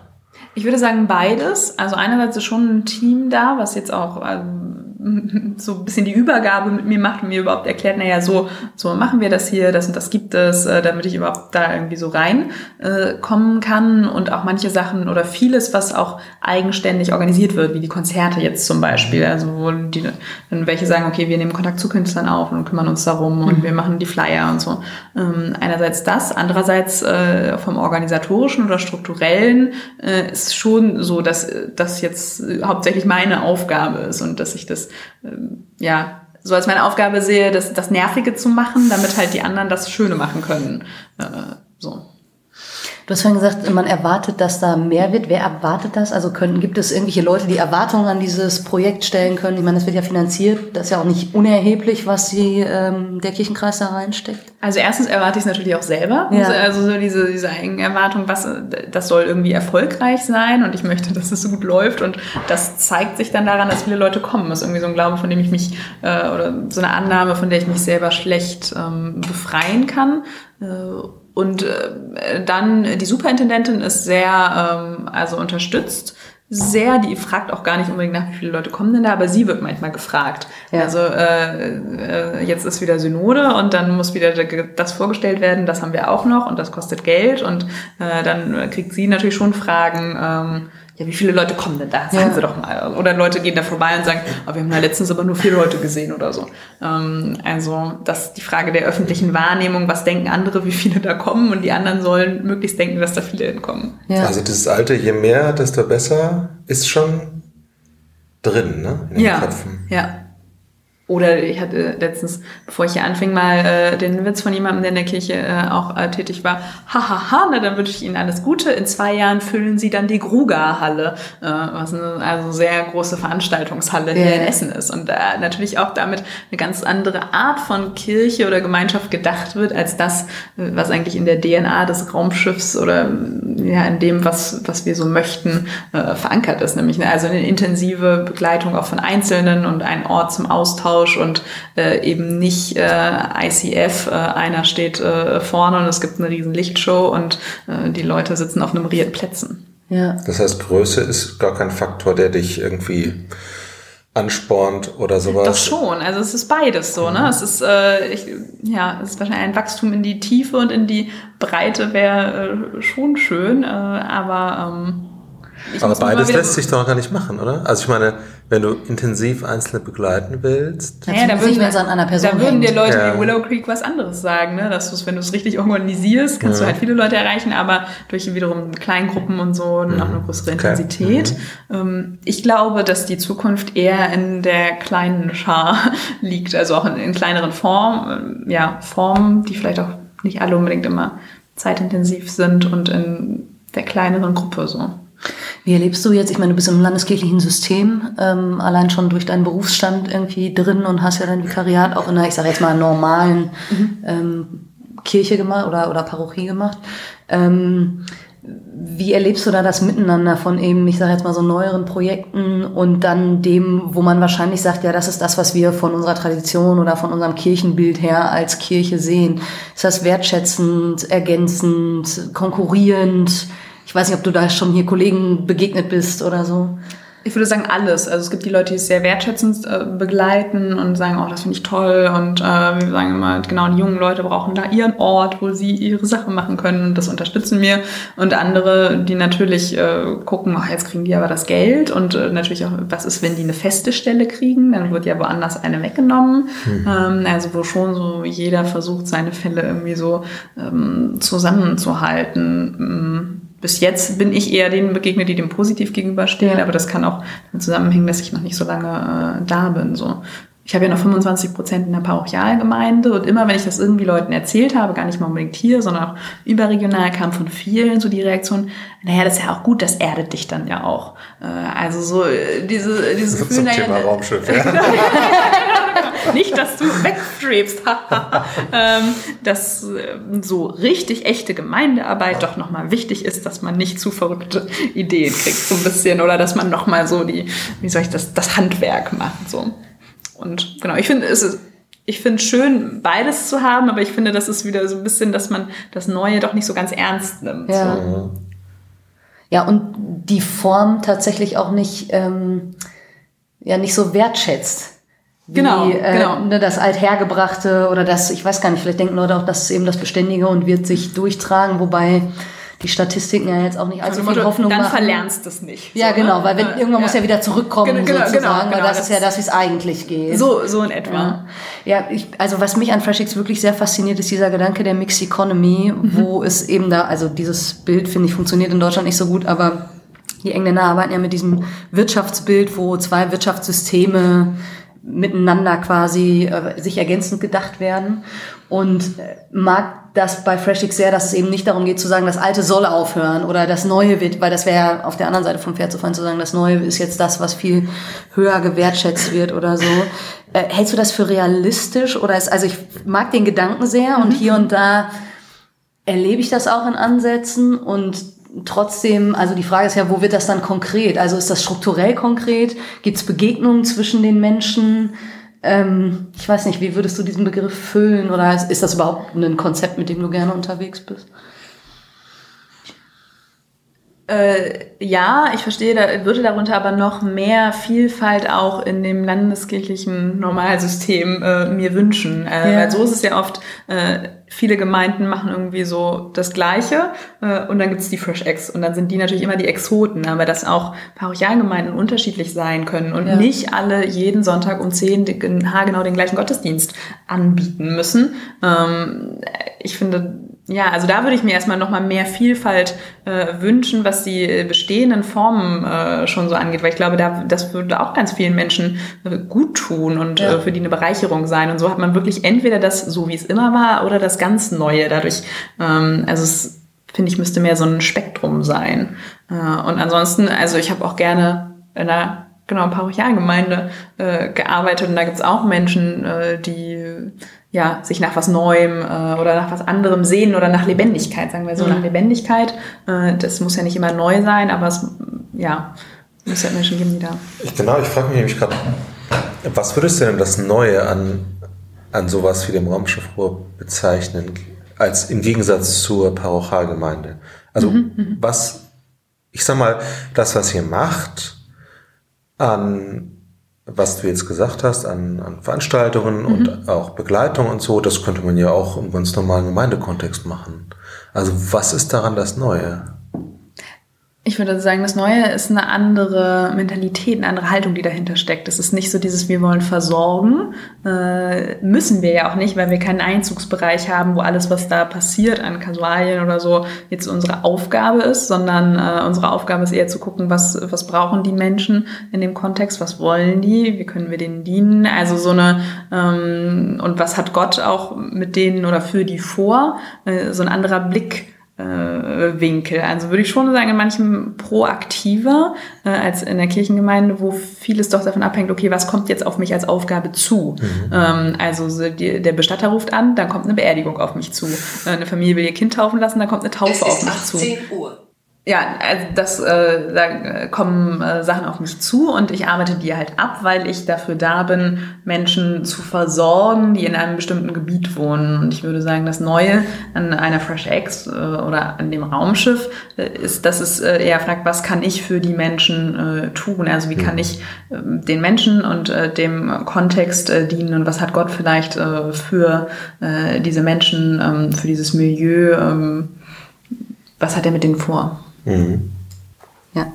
Ich würde sagen beides. Also einerseits ist schon ein Team da, was jetzt auch ähm, so ein bisschen die Übergabe mit mir macht und mir überhaupt erklärt, naja, so, so machen wir das hier, das und das gibt es, äh, damit ich überhaupt da irgendwie so rein äh, kommen kann. Und auch manche Sachen oder vieles, was auch eigenständig organisiert wird, wie die Konzerte jetzt zum Beispiel, also wo die dann welche sagen, okay, wir nehmen Kontakt zu Künstlern auf und kümmern uns darum und wir machen die Flyer und so. Ähm, einerseits das, andererseits äh, vom organisatorischen oder strukturellen äh, ist schon so, dass das jetzt äh, hauptsächlich meine Aufgabe ist und dass ich das ja so als meine Aufgabe sehe, das, das Nervige zu machen, damit halt die anderen das Schöne machen können. Äh, so. Du hast vorhin gesagt, man erwartet, dass da mehr wird. Wer erwartet das? Also können, gibt es irgendwelche Leute, die Erwartungen an dieses Projekt stellen können? Ich meine, das wird ja finanziert. Das ist ja auch nicht unerheblich, was die, ähm, der Kirchenkreis da reinsteckt. Also erstens erwarte ich es natürlich auch selber. Ja. Also so diese, diese Eigenerwartung, was, das soll irgendwie erfolgreich sein und ich möchte, dass es so gut läuft und das zeigt sich dann daran, dass viele Leute kommen. Das ist irgendwie so ein Glaube, von dem ich mich, äh, oder so eine Annahme, von der ich mich selber schlecht ähm, befreien kann. Äh, und äh, dann die Superintendentin ist sehr, ähm, also unterstützt sehr, die fragt auch gar nicht unbedingt nach, wie viele Leute kommen denn da, aber sie wird manchmal gefragt. Ja. Also äh, äh, jetzt ist wieder Synode und dann muss wieder das vorgestellt werden, das haben wir auch noch und das kostet Geld und äh, dann kriegt sie natürlich schon Fragen, ähm, ja, wie viele Leute kommen denn da? Sagen Ja. Sie doch mal. Oder Leute gehen da vorbei und sagen, oh, wir haben da letztens aber nur vier Leute gesehen oder so. Ähm, also das ist die Frage der öffentlichen Wahrnehmung, was denken andere, wie viele da kommen und die anderen sollen möglichst denken, dass da viele hinkommen. Ja. Also das alte, je mehr, desto besser, ist schon drin, ne? In den ja, Köpfen. ja. Oder ich hatte letztens, bevor ich hier anfing, mal äh, den Witz von jemandem, der in der Kirche äh, auch äh, tätig war. Hahaha, na dann wünsche ich Ihnen alles Gute. In zwei Jahren füllen Sie dann die Gruger-Halle, äh, was eine also sehr große Veranstaltungshalle hier in Essen ist. Und da natürlich auch damit eine ganz andere Art von Kirche oder Gemeinschaft gedacht wird, als das, äh, was eigentlich in der DNA des Raumschiffs oder äh, ja, in dem, was, was wir so möchten, äh, verankert ist. Nämlich ne, also eine intensive Begleitung auch von Einzelnen und ein Ort zum Austausch und äh, eben nicht äh, ICF, äh, einer steht äh, vorne und es gibt eine riesen Lichtshow und äh, die Leute sitzen auf nummerierten Plätzen. ja. Das heißt, Größe ist gar kein Faktor, der dich irgendwie anspornt oder sowas. Doch schon, also es ist beides so, ne? Es ist, äh, ich, ja, es ist wahrscheinlich ein Wachstum in die Tiefe und in die Breite wäre äh, schon schön, äh, aber ähm, ich Aber beides lässt sich doch gar nicht machen, oder? Also ich meine, wenn du intensiv Einzelne begleiten willst, Naja, da Sich, würden, es an einer Person da würden dir Leute Ja. wie Willow Creek was anderes sagen, ne? Dass du's, wenn du es richtig organisierst, kannst du halt viele Leute erreichen, aber durch wiederum Kleingruppen und so noch eine größere Okay. Intensität. Ähm, ich glaube, dass die Zukunft eher in der kleinen Schar liegt, also auch in, in kleineren Formen, äh, ja, Formen, die vielleicht auch nicht alle unbedingt immer zeitintensiv sind und in der kleineren Gruppe so. Wie erlebst du jetzt, ich meine, du bist im landeskirchlichen System, ähm, allein schon durch deinen Berufsstand irgendwie drin und hast ja dein Vikariat auch in einer, ich sage jetzt mal, normalen ähm, Kirche gemacht oder, oder Parochie gemacht. Ähm, wie erlebst du da das Miteinander von eben, ich sage jetzt mal so neueren Projekten und dann dem, wo man wahrscheinlich sagt, ja, das ist das, was wir von unserer Tradition oder von unserem Kirchenbild her als Kirche sehen. Ist das wertschätzend, ergänzend, konkurrierend? Ich weiß nicht, ob du da schon hier Kollegen begegnet bist oder so. Ich würde sagen alles. Also es gibt die Leute, die es sehr wertschätzend äh, begleiten und sagen, oh, das finde ich toll. Und äh, wir sagen immer, genau, die jungen Leute brauchen da ihren Ort, wo sie ihre Sachen machen können. Und das unterstützen wir. Und andere, die natürlich äh, gucken, ach, jetzt kriegen die aber das Geld. Und äh, natürlich auch, was ist, wenn die eine feste Stelle kriegen? Dann wird ja woanders eine weggenommen. Ähm, also wo schon so jeder versucht, seine Fälle irgendwie so ähm, zusammenzuhalten. Mm bis jetzt bin ich eher denen begegnet, die dem positiv gegenüberstehen, Ja. aber das kann auch damit zusammenhängen, dass ich noch nicht so lange äh, da bin. So. Ich habe ja noch 25 Prozent in der Parochialgemeinde und immer, wenn ich das irgendwie Leuten erzählt habe, gar nicht mal unbedingt hier, sondern auch überregional, kam von vielen so die Reaktion, naja, das ist ja auch gut, das erdet dich dann ja auch. Äh, also so äh, diese, dieses Gefühl, Zum naja, Thema Raumschiff. Ja. nicht, dass du wegstrebst, ähm, dass so richtig echte Gemeindearbeit doch nochmal wichtig ist, dass man nicht zu verrückte Ideen kriegt, so ein bisschen, oder dass man nochmal so die, wie soll ich das, das Handwerk macht, so. Und genau, ich finde, es ist, ich finde es schön, beides zu haben, aber ich finde, das ist wieder so ein bisschen, dass man das Neue doch nicht so ganz ernst nimmt. Ja. So. Ja, und die Form tatsächlich auch nicht, ähm, ja, nicht so wertschätzt. Wie, Genau, äh, genau. Ne, das Althergebrachte oder das, ich weiß gar nicht, vielleicht denken Leute auch, das ist eben das Beständige und wird sich durchtragen, wobei die Statistiken ja jetzt auch nicht allzu Also viel Hoffnung dann machen. verlernst du es nicht. Ja, So, genau, ne? weil wenn, Ja, irgendwann muss ja. ja wieder zurückkommen, Genau, genau, sozusagen, genau, weil genau, das ist ja das- das, wie es eigentlich geht. So, so in etwa. Ja, ja ich, also was mich an FreshX wirklich sehr fasziniert, ist dieser Gedanke der Mixed Economy, wo es eben da, also dieses Bild, finde ich, funktioniert in Deutschland nicht so gut, aber die Engländer arbeiten ja mit diesem Wirtschaftsbild, wo zwei Wirtschaftssysteme miteinander quasi äh, sich ergänzend gedacht werden und äh, mag das bei FreshX sehr, dass es eben nicht darum geht zu sagen, das Alte soll aufhören oder das Neue wird, weil das wäre ja auf der anderen Seite vom Pferd zu fallen, zu sagen, das Neue ist jetzt das, was viel höher gewertschätzt wird oder so. Äh, hältst du das für realistisch oder ist, also ich mag den Gedanken sehr und hier und da erlebe ich das auch in Ansätzen und trotzdem, also die Frage ist ja, wo wird das dann konkret? Also ist das strukturell konkret? Gibt es Begegnungen zwischen den Menschen? Ähm, ich weiß nicht, wie würdest du diesen Begriff füllen oder ist, das überhaupt ein Konzept, mit dem du gerne unterwegs bist? Äh, ja, ich verstehe, da würde darunter aber noch mehr Vielfalt auch in dem landeskirchlichen Normalsystem äh, mir wünschen. Äh, Ja. Weil so ist es ja oft, äh, viele Gemeinden machen irgendwie so das Gleiche äh, und dann gibt's die Fresh Ex und dann sind die natürlich immer die Exoten, aber dass auch Parochialgemeinden unterschiedlich sein können und Ja. nicht alle jeden Sonntag um 10 den, haargenau den gleichen Gottesdienst anbieten müssen. Ähm, ich finde, ja, also da würde ich mir erstmal nochmal mehr Vielfalt äh, wünschen, was die äh, bestehenden Formen äh, schon so angeht, weil ich glaube, da, das würde auch ganz vielen Menschen äh, gut tun und Ja. äh, für die eine Bereicherung sein. Und so hat man wirklich entweder das, so wie es immer war, oder das ganz Neue dadurch. Ähm, also es finde ich, müsste mehr so ein Spektrum sein. Äh, und ansonsten, also ich habe auch gerne in einer genau Parochialgemeinde äh, gearbeitet und da gibt's auch Menschen, äh, die ja sich nach was Neuem äh, oder nach was anderem sehen oder nach Lebendigkeit, sagen wir so, Mhm. nach Lebendigkeit. Äh, das muss ja nicht immer neu sein, aber es ja muss ja Menschen geben, die da. Ich, genau, ich frage mich nämlich gerade, was würdest du denn das Neue an, an sowas wie dem Raumschiffruhr bezeichnen, als im Gegensatz zur Parochialgemeinde? Also was, ich sag mal, das, was ihr macht, an was du jetzt gesagt hast, an, an Veranstaltungen und auch Begleitung und so, das könnte man ja auch im ganz normalen Gemeindekontext machen. Also was ist daran das Neue? Ich würde sagen, das Neue ist eine andere Mentalität, eine andere Haltung, die dahinter steckt. Es ist nicht so dieses, wir wollen versorgen. Äh, müssen wir ja auch nicht, weil wir keinen Einzugsbereich haben, wo alles, was da passiert an Kasualien oder so, jetzt unsere Aufgabe ist, sondern äh, unsere Aufgabe ist eher zu gucken, was, was brauchen die Menschen in dem Kontext, was wollen die, wie können wir denen dienen. Also so eine, ähm, und was hat Gott auch mit denen oder für die vor? Äh, so ein anderer Blick Winkel. Also würde ich schon sagen, in manchem proaktiver äh, als in der Kirchengemeinde, wo vieles doch davon abhängt, okay, was kommt jetzt auf mich als Aufgabe zu? Ähm, also so die, der Bestatter ruft an, dann kommt eine Beerdigung auf mich zu. Äh, eine Familie will ihr Kind taufen lassen, dann kommt eine Taufe auf mich zu. Uhr. Ja, also das, äh, da äh, kommen äh, Sachen auf mich zu und ich arbeite die halt ab, weil ich dafür da bin, Menschen zu versorgen, die in einem bestimmten Gebiet wohnen. Und ich würde sagen, das Neue an einer Fresh X äh, oder an dem Raumschiff äh, ist, dass es äh, eher fragt, was kann ich für die Menschen äh, tun? Also wie kann ich äh, den Menschen und äh, dem Kontext äh, dienen und was hat Gott vielleicht äh, für äh, diese Menschen, ähm, für dieses Milieu, ähm, was hat er mit denen vor? Ja.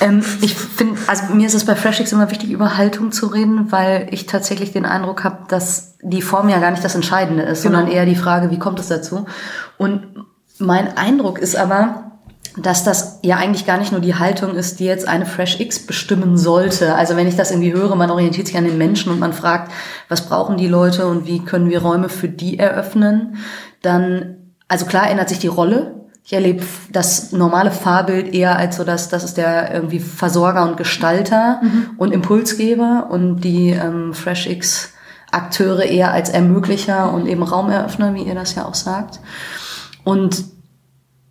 Ähm, ich finde, also mir ist es bei FreshX immer wichtig, über Haltung zu reden, weil ich tatsächlich den Eindruck habe, dass die Form ja gar nicht das Entscheidende ist, Genau. sondern eher die Frage, wie kommt es dazu? Und mein Eindruck ist aber, dass das ja eigentlich gar nicht nur die Haltung ist, die jetzt eine Fresh X bestimmen sollte. Also wenn ich das irgendwie höre, man orientiert sich an den Menschen und man fragt, was brauchen die Leute und wie können wir Räume für die eröffnen, dann, also klar ändert sich die Rolle. Ich erlebe das normale Fahrbild eher als so, dass das ist der irgendwie Versorger und Gestalter mhm. und Impulsgeber und die ähm, Fresh X Akteure eher als Ermöglicher und eben Raumeröffner, wie ihr das ja auch sagt. Und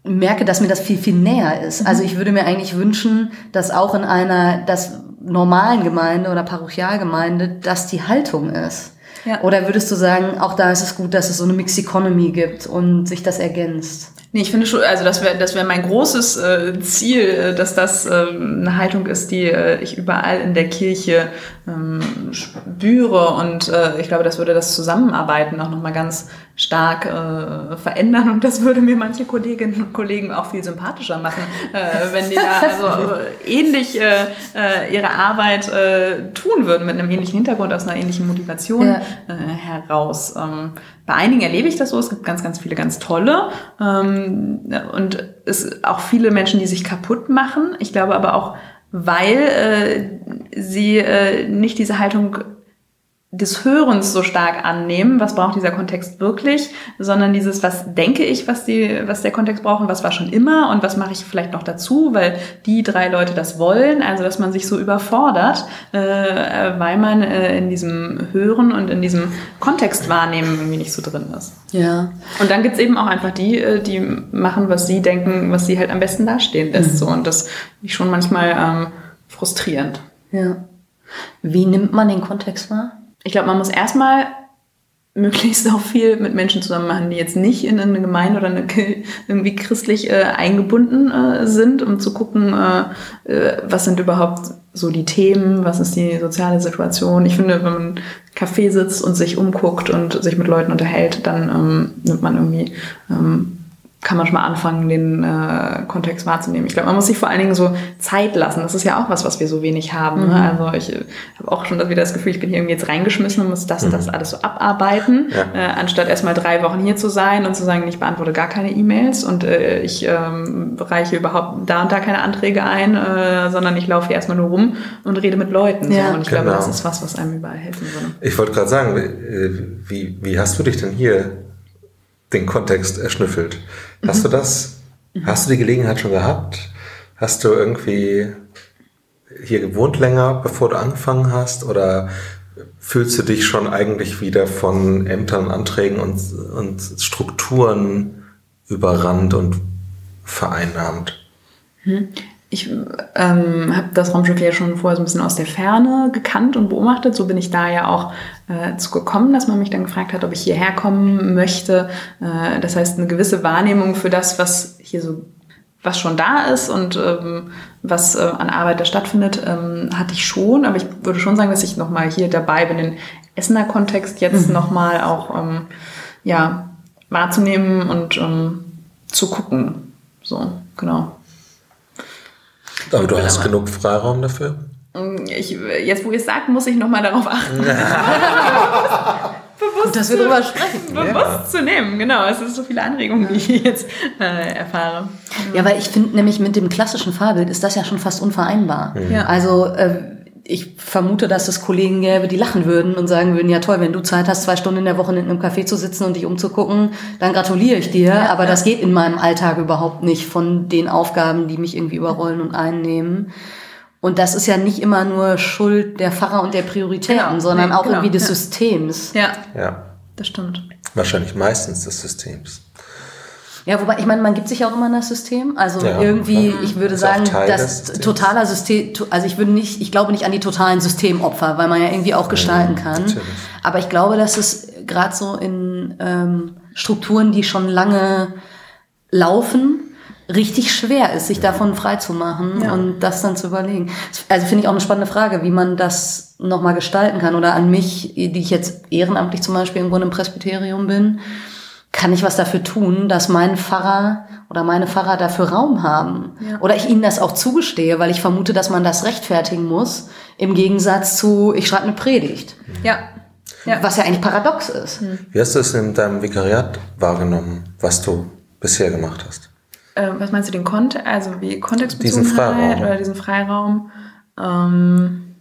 merke, dass mir das viel, viel näher ist. Mhm. Also ich würde mir eigentlich wünschen, dass auch in einer das normalen Gemeinde oder Parochialgemeinde das die Haltung ist. Ja. Oder würdest du sagen, auch da ist es gut, dass es so eine Mixed Economy gibt und sich das ergänzt? Nee, ich finde schon, also das wäre das wäre mein großes äh, Ziel, äh, dass das äh, eine Haltung ist, die äh, ich überall in der Kirche ähm, spüre. Und äh, ich glaube, das würde das Zusammenarbeiten auch nochmal ganz stark äh, verändern und das würde mir manche Kolleginnen und Kollegen auch viel sympathischer machen, äh, wenn die da also äh, ähnlich äh, äh, ihre Arbeit äh, tun würden mit einem ähnlichen Hintergrund aus einer ähnlichen Motivation ja. äh, heraus. Ähm, bei einigen erlebe ich das so, es gibt ganz, ganz viele ganz tolle ähm, und es auch viele Menschen, die sich kaputt machen. Ich glaube aber auch, weil äh, sie äh, nicht diese Haltung des Hörens so stark annehmen, was braucht dieser Kontext wirklich, sondern dieses, was denke ich, was, die, was der Kontext braucht und was war schon immer und was mache ich vielleicht noch dazu, weil die drei Leute das wollen, also dass man sich so überfordert, äh, weil man äh, in diesem Hören und in diesem Kontext wahrnehmen irgendwie nicht so drin ist. Ja. Und dann gibt's eben auch einfach die, äh, die machen, was sie denken, was sie halt am besten dastehen lässt. Mhm. So. Und das ich schon manchmal ähm, frustrierend. Ja. Wie nimmt man den Kontext wahr? Ich glaube, man muss erstmal möglichst auch viel mit Menschen zusammen machen, die jetzt nicht in eine Gemeinde oder eine, irgendwie christlich äh, eingebunden äh, sind, um zu gucken, äh, äh, was sind überhaupt so die Themen, was ist die soziale Situation. Ich finde, wenn man im Café sitzt und sich umguckt und sich mit Leuten unterhält, dann ähm, nimmt man irgendwie ähm, kann man schon mal anfangen, den äh, Kontext wahrzunehmen. Ich glaube, man muss sich vor allen Dingen so Zeit lassen. Das ist ja auch was, was wir so wenig haben. Ne? Mhm. Ne? Also ich äh, habe auch schon wieder das Gefühl, ich bin hier irgendwie jetzt reingeschmissen und muss das und mhm. das alles so abarbeiten, ja. äh, anstatt erstmal drei Wochen hier zu sein und zu sagen, ich beantworte gar keine E-Mails und äh, ich ähm, reiche überhaupt da und da keine Anträge ein, äh, sondern ich laufe hier erstmal nur rum und rede mit Leuten. Ja. So. Und ich genau. glaube, das ist was, was einem überall helfen würde. Ich wollte gerade sagen, wie, wie hast du dich denn hier den Kontext erschnüffelt. Hast mhm. du das, hast du die Gelegenheit schon gehabt? Hast du irgendwie hier gewohnt länger, bevor du angefangen hast? Oder fühlst du dich schon eigentlich wieder von Ämtern, Anträgen und, und Strukturen überrannt und vereinnahmt? Ich ähm, habe das Raumschiff ja schon vorher so ein bisschen aus der Ferne gekannt und beobachtet. So bin ich da ja auch äh, zu gekommen, dass man mich dann gefragt hat, ob ich hierher kommen möchte. Äh, das heißt, eine gewisse Wahrnehmung für das, was hier so, was schon da ist und ähm, was äh, an Arbeit da stattfindet, ähm, hatte ich schon. Aber ich würde schon sagen, dass ich nochmal hier dabei bin, den Essener Kontext jetzt mhm. nochmal auch ähm, ja, wahrzunehmen und ähm, zu gucken. So, genau. Aber du hast genug Freiraum dafür? Ich, jetzt, wo ihr es sagt, muss ich nochmal darauf achten. bewusst dass wir darüber sprechen. Bewusst ja. zu nehmen, genau. Es ist so viele Anregungen, die ich jetzt äh, erfahre. Ja, weil ich finde nämlich mit dem klassischen Fahrbild ist das ja schon fast unvereinbar. Mhm. Ja. Also äh, ich vermute, dass es Kollegen gäbe, die lachen würden und sagen würden, ja toll, wenn du Zeit hast, zwei Stunden in der Woche in einem Café zu sitzen und dich umzugucken, dann gratuliere ich dir. Ja, aber ja. das geht in meinem Alltag überhaupt nicht von den Aufgaben, die mich irgendwie überrollen und einnehmen. Und das ist ja nicht immer nur Schuld der Pfarrer und der Prioritäten, genau. sondern nee, auch genau. irgendwie des ja. Systems. Ja. ja, das stimmt. Wahrscheinlich meistens des Systems. Ja, wobei, ich meine, man gibt sich auch immer in das System. Also ja, irgendwie, ja. ich würde sagen, das totaler System, also ich würde nicht, ich glaube nicht an die totalen Systemopfer, weil man ja irgendwie auch gestalten kann. Natürlich. Aber ich glaube, dass es gerade so in ähm, Strukturen, die schon lange laufen, richtig schwer ist, sich davon frei zu machen ja. und das dann zu überlegen. Also finde ich auch eine spannende Frage, wie man das nochmal gestalten kann. Oder an mich, die ich jetzt ehrenamtlich zum Beispiel irgendwo einem Presbyterium bin, kann ich was dafür tun, dass mein Pfarrer oder meine Pfarrer dafür Raum haben? Ja. Oder ich ihnen das auch zugestehe, weil ich vermute, dass man das rechtfertigen muss, im Gegensatz zu, ich schreibe eine Predigt. Ja. ja. Was ja eigentlich paradox ist. Wie hast du es in deinem Vikariat wahrgenommen, was du bisher gemacht hast? Äh, was meinst du, den Kontext, also wie Kontextbezogenheit Diesen Freiraum. oder diesen Freiraum? Ähm,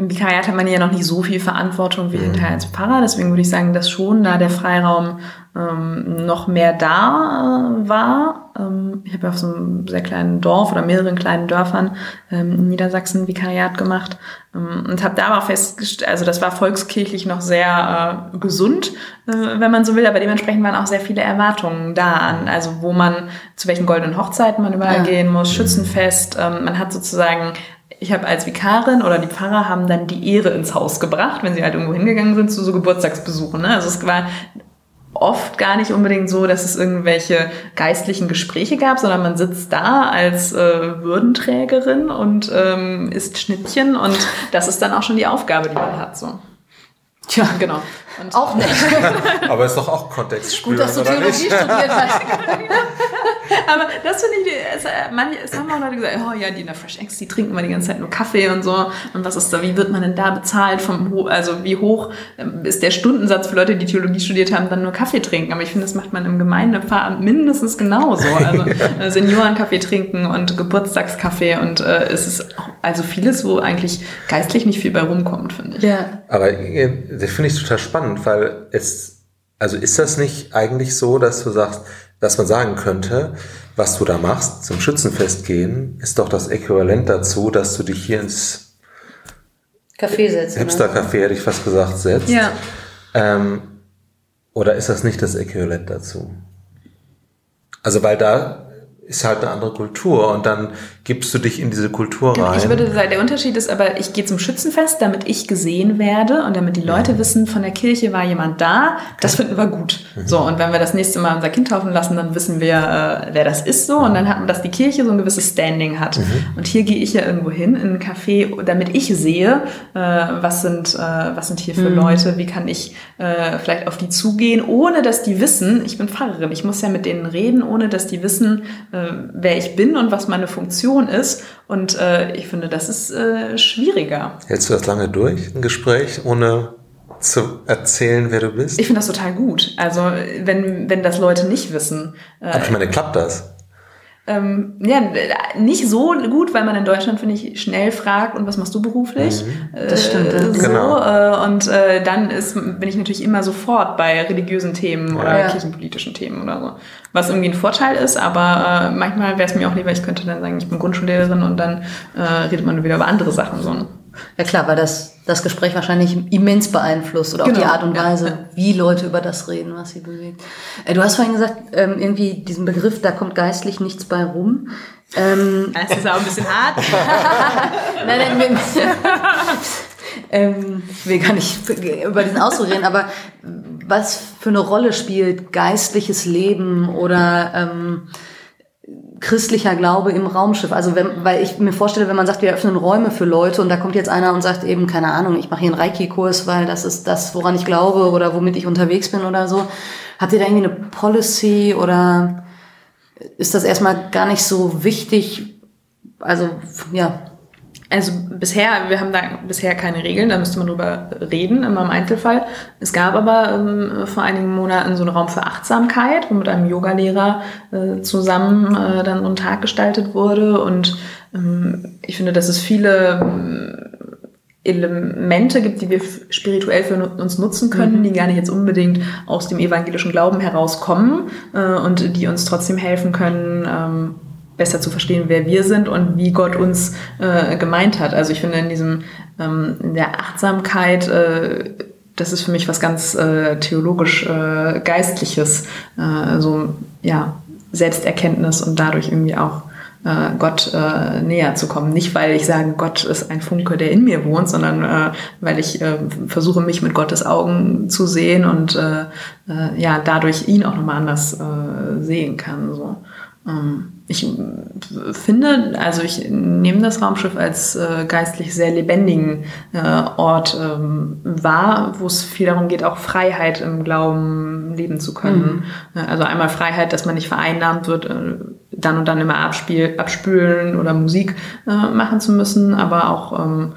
Im Vikariat hat man ja noch nicht so viel Verantwortung wie Mhm. hinterher als Pfarrer, deswegen würde ich sagen, dass schon da der Freiraum ähm, noch mehr da äh, war. Ähm, ich habe ja auf so einem sehr kleinen Dorf oder mehreren kleinen Dörfern ähm, in Niedersachsen Vikariat gemacht ähm, und habe da aber auch festgestellt, also das war volkskirchlich noch sehr äh, gesund, äh, wenn man so will, aber dementsprechend waren auch sehr viele Erwartungen da an, also wo man, zu welchen goldenen Hochzeiten man überall Ja. gehen muss, Schützenfest, ähm, man hat sozusagen ich habe als Vikarin oder die Pfarrer haben dann die Ehre ins Haus gebracht, wenn sie halt irgendwo hingegangen sind zu so Geburtstagsbesuchen. Ne? Also es war oft gar nicht unbedingt so, dass es irgendwelche geistlichen Gespräche gab, sondern man sitzt da als äh, Würdenträgerin und ähm, isst Schnittchen und das ist dann auch schon die Aufgabe, die man hat. So. Tja, Genau. Und auch nicht. Aber ist doch auch Kontextspüren, Gut, dass du Theologie nicht? studiert hast. Aber das finde ich, es, äh, manche, es haben auch Leute gesagt, oh ja, die in der Fresh Eggs, die trinken mal die ganze Zeit nur Kaffee und so. Und was ist da, wie wird man denn da bezahlt vom, also wie hoch ähm, ist der Stundensatz für Leute, die Theologie studiert haben, dann nur Kaffee trinken? Aber ich finde, das macht man im Gemeindepfarramt mindestens genauso. Also äh, Seniorenkaffee trinken und Geburtstagskaffee und äh, es ist auch, also vieles, wo eigentlich geistlich nicht viel bei rumkommt, finde ich. Ja. Aber äh, das finde ich total spannend, weil es, also ist das nicht eigentlich so, dass du sagst, dass man sagen könnte, was du da machst, zum Schützenfest gehen, ist doch das Äquivalent dazu, dass du dich hier ins Kaffee setzen. ne? Hipster-Café, hätte ich fast gesagt, setzt. Ja. Ähm, oder ist das nicht das Äquivalent dazu? Also, weil da ist halt eine andere Kultur und dann gibst du dich in diese Kultur rein. Ich würde sagen, der Unterschied ist aber, ich gehe zum Schützenfest, damit ich gesehen werde und damit die Leute wissen, von der Kirche war jemand da. Das finden wir gut. So, und wenn wir das nächste Mal unser Kind taufen lassen, dann wissen wir, äh, wer das ist so. Und dann hat man, dass die Kirche so ein gewisses Standing hat. Und hier gehe ich ja irgendwo hin, in ein Café, damit ich sehe, äh, was, sind, äh, was sind hier für Leute, wie kann ich äh, vielleicht auf die zugehen, ohne dass die wissen, ich bin Pfarrerin. Ich muss ja mit denen reden, ohne dass die wissen, äh, wer ich bin und was meine Funktion ist. Und äh, ich finde, das ist äh, schwieriger. Hältst du das lange durch, ein Gespräch, ohne zu erzählen, wer du bist? Ich finde das total gut. Also wenn, wenn das Leute nicht wissen. Äh, Aber ich meine, klappt das? Ähm, ja, nicht so gut, weil man in Deutschland, finde ich, schnell fragt, und was machst du beruflich? Das stimmt. Äh, so, Genau. äh, und äh, dann ist, bin ich natürlich immer sofort bei religiösen Themen oder Ja. kirchenpolitischen Themen oder so. Was irgendwie ein Vorteil ist, aber äh, manchmal wäre es mir auch lieber, ich könnte dann sagen, ich bin Grundschullehrerin und dann äh, redet man wieder über andere Sachen. So. Ja klar, weil das das Gespräch wahrscheinlich immens beeinflusst oder auch Genau, die Art und Weise, ja. wie Leute über das reden, was sie bewegt. Äh, Du hast vorhin gesagt, ähm, irgendwie diesen Begriff, da kommt geistlich nichts bei rum. Ähm, Das ist auch ein bisschen hart. nein, nein, nein, ähm, ich will gar nicht über diesen Ausdruck reden, aber was für eine Rolle spielt geistliches Leben oder christlicher Glaube im Raumschiff. Also wenn, weil ich mir vorstelle, wenn man sagt, wir öffnen Räume für Leute und da kommt jetzt einer und sagt eben, keine Ahnung, ich mache hier einen Reiki-Kurs, weil das ist das, woran ich glaube oder womit ich unterwegs bin oder so. Habt ihr da irgendwie eine Policy oder ist das erstmal gar nicht so wichtig? Also, ja. Also bisher, wir haben da bisher keine Regeln, da müsste man drüber reden, immer im Einzelfall. Es gab aber ähm, vor einigen Monaten so einen Raum für Achtsamkeit, wo mit einem Yogalehrer äh, zusammen äh, dann so ein Tag gestaltet wurde. Und ähm, ich finde, dass es viele ähm, Elemente gibt, die wir spirituell für uns nutzen können, die gar nicht jetzt unbedingt aus dem evangelischen Glauben herauskommen äh, und die uns trotzdem helfen können, ähm, besser zu verstehen, wer wir sind und wie Gott uns äh, gemeint hat. Also ich finde in diesem ähm, in der Achtsamkeit äh, das ist für mich was ganz äh, theologisch äh, geistliches, äh, so ja Selbsterkenntnis und dadurch irgendwie auch äh, Gott äh, näher zu kommen. Nicht, weil ich sage, Gott ist ein Funke, der in mir wohnt, sondern äh, weil ich versuche, mich mit Gottes Augen zu sehen und ja, dadurch ihn auch nochmal anders sehen kann. So. Ähm, ich finde, also ich nehme das Raumschiff als äh, geistlich sehr lebendigen äh, Ort ähm, wahr, wo es viel darum geht, auch Freiheit im Glauben leben zu können. Äh, Also einmal Freiheit, dass man nicht vereinnahmt wird, äh, dann und dann immer abspiel, abspülen oder Musik machen zu müssen, aber auch ähm,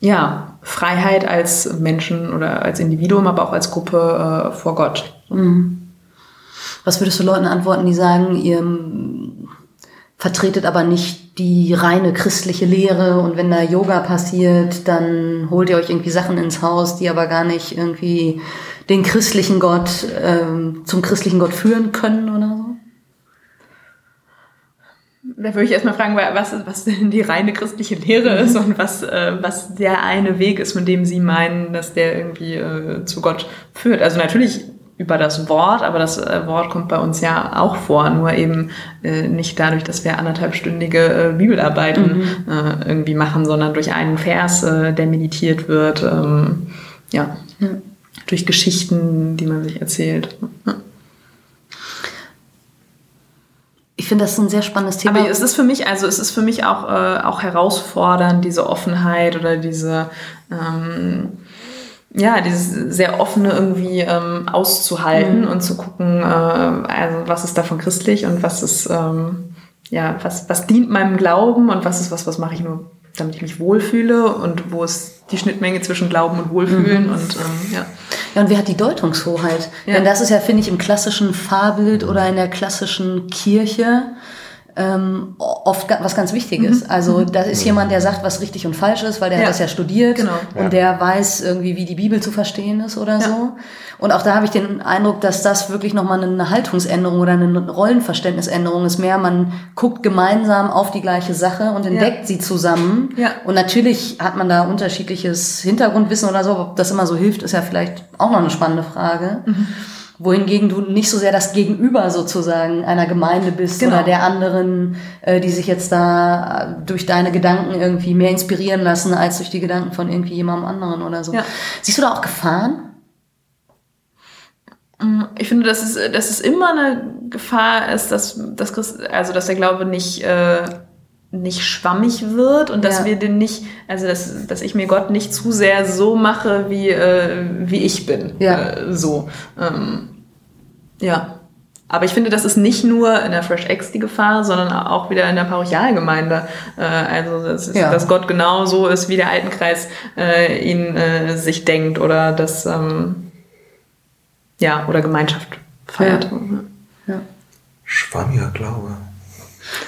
ja, Freiheit als Menschen oder als Individuum, aber auch als Gruppe vor Gott. Was würdest du Leuten antworten, die sagen, ihr vertretet aber nicht die reine christliche Lehre und wenn da Yoga passiert, dann holt ihr euch irgendwie Sachen ins Haus, die aber gar nicht irgendwie den christlichen Gott ähm, zum christlichen Gott führen können oder so? Da würde ich erstmal fragen, was, was denn die reine christliche Lehre ist und was, äh, was der eine Weg ist, mit dem Sie meinen, dass der irgendwie äh, zu Gott führt. Also natürlich über das Wort, aber das äh, Wort kommt bei uns ja auch vor, nur eben äh, nicht dadurch, dass wir anderthalbstündige äh, Bibelarbeiten mhm. äh, irgendwie machen, sondern durch einen Vers, äh, der meditiert wird, ähm, ja, ja, durch Geschichten, die man sich erzählt. Ja. Ich finde das ein sehr spannendes Thema. Aber es ist für mich, also es ist für mich auch, äh, auch herausfordernd, diese Offenheit oder diese ähm, ja, dieses sehr offene irgendwie ähm, auszuhalten mhm. und zu gucken, äh, also was ist davon christlich und was ist, ähm, ja, was, was dient meinem Glauben und was ist was, was mache ich nur, damit ich mich wohlfühle und wo ist die Schnittmenge zwischen Glauben und Wohlfühlen mhm. und ähm, ja. Ja, und wer hat die Deutungshoheit? Ja. Denn das ist ja, finde ich, im klassischen Fahrbild oder in der klassischen Kirche ähm, oft was ganz Wichtiges. Mhm. Also da ist mhm. jemand, der sagt, was richtig und falsch ist, weil der ja. hat das ja studiert genau. und ja. der weiß irgendwie, wie die Bibel zu verstehen ist oder ja. so. Und auch da habe ich den Eindruck, dass das wirklich nochmal eine Haltungsänderung oder eine Rollenverständnisänderung ist. Mehr, man guckt gemeinsam auf die gleiche Sache und entdeckt sie zusammen. Ja. Und natürlich hat man da unterschiedliches Hintergrundwissen oder so. Ob das immer so hilft, ist ja vielleicht auch noch eine spannende Frage. Mhm wohingegen du nicht so sehr das Gegenüber sozusagen einer Gemeinde bist genau. oder der anderen, äh, die sich jetzt da durch deine Gedanken irgendwie mehr inspirieren lassen als durch die Gedanken von irgendwie jemandem anderen oder so. Ja. Siehst du da auch Gefahren? Mm, ich finde, dass es, dass es immer eine Gefahr ist, dass, dass, Christ, also dass der Glaube nicht, äh, nicht schwammig wird und dass ja. wir den nicht, also dass, dass ich mir Gott nicht zu sehr so mache, wie, äh, wie ich bin. Ja. Äh, so. Ähm, ja. Aber ich finde, das ist nicht nur in der Fresh X die Gefahr, sondern auch wieder in der Parochialgemeinde. Äh, also, das ist, ja. dass Gott genau so ist, wie der Altenkreis äh, ihn äh, sich denkt oder das, ähm, ja, oder Gemeinschaft feiert. Ja. Ja. Schwammiger Glaube.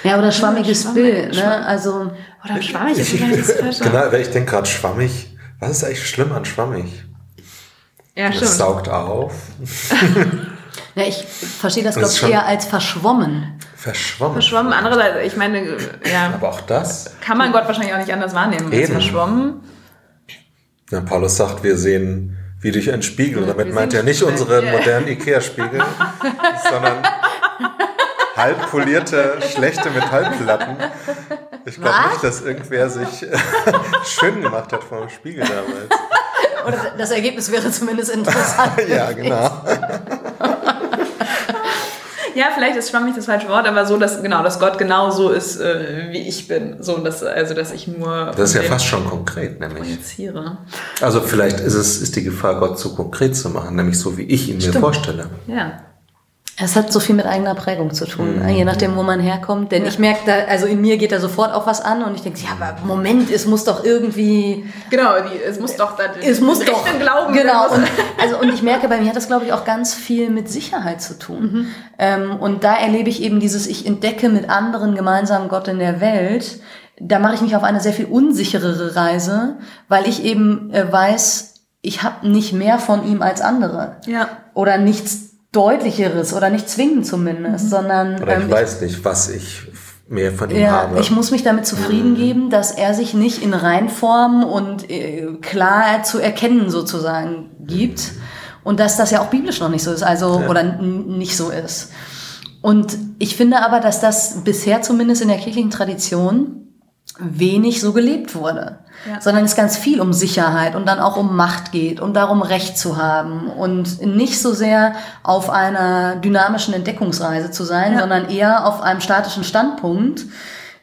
Ja, oder schwammiges ja, Bild, ne? Also. Oder schwammig ist vielleicht Genau, ich denke gerade schwammig. Was ist eigentlich schlimm an schwammig? Ja, stimmt. Das saugt auf. ja, ich verstehe das, glaube ich, eher als verschwommen. Verschwommen. Verschwommen, andererseits, ich meine, ja. Aber auch das. Kann man Gott wahrscheinlich auch nicht anders wahrnehmen als verschwommen. Ja, Paulus sagt, wir sehen wie durch einen Spiegel. Damit meint er nicht unsere modernen Ikea-Spiegel, sondern halb polierte, schlechte Metallplatten. Ich glaube nicht, dass irgendwer sich schön gemacht hat vor dem Spiegel damals. Oder das Ergebnis wäre zumindest interessant. ja, genau. ja, vielleicht ist schwammig das falsche Wort, aber so, dass genau, dass Gott genau so ist, äh, wie ich bin. So, dass, also, dass ich nur. Das ist ja fast schon konkret, nämlich. Projiziere. Also, vielleicht ist es, ist die Gefahr, Gott zu konkret zu machen, nämlich so, wie ich ihn Stimmt. mir vorstelle. Ja. Es hat so viel mit eigener Prägung zu tun, mhm. je nachdem, wo man herkommt. Denn ja. ich merke da, also in mir geht da sofort auch was an und ich denke, ja, aber Moment, es muss doch irgendwie. Genau, die, es muss doch da es muss doch glauben. Genau. Und, also, und ich merke, bei mir hat das, glaube ich, auch ganz viel mit Sicherheit zu tun. Mhm. Ähm, und da erlebe ich eben dieses, ich entdecke mit anderen gemeinsam Gott in der Welt. Da mache ich mich auf eine sehr viel unsicherere Reise, weil ich eben äh, weiß, ich habe nicht mehr von ihm als andere. Ja. Oder nichts deutlicheres oder nicht zwingend zumindest, mhm. sondern. Oder ich ähm, weiß nicht, was ich mehr von ihm ja, habe. Ich muss mich damit zufrieden mhm. geben, dass er sich nicht in Reinform und äh, klar zu erkennen sozusagen gibt. Mhm. Und dass das ja auch biblisch noch nicht so ist, also ja. oder nicht so ist. Und ich finde aber, dass das bisher zumindest in der kirchlichen Tradition wenig so gelebt wurde ja. sondern es ganz viel um Sicherheit und dann auch um Macht geht und darum Recht zu haben und nicht so sehr auf einer dynamischen Entdeckungsreise zu sein, ja. sondern eher auf einem statischen Standpunkt,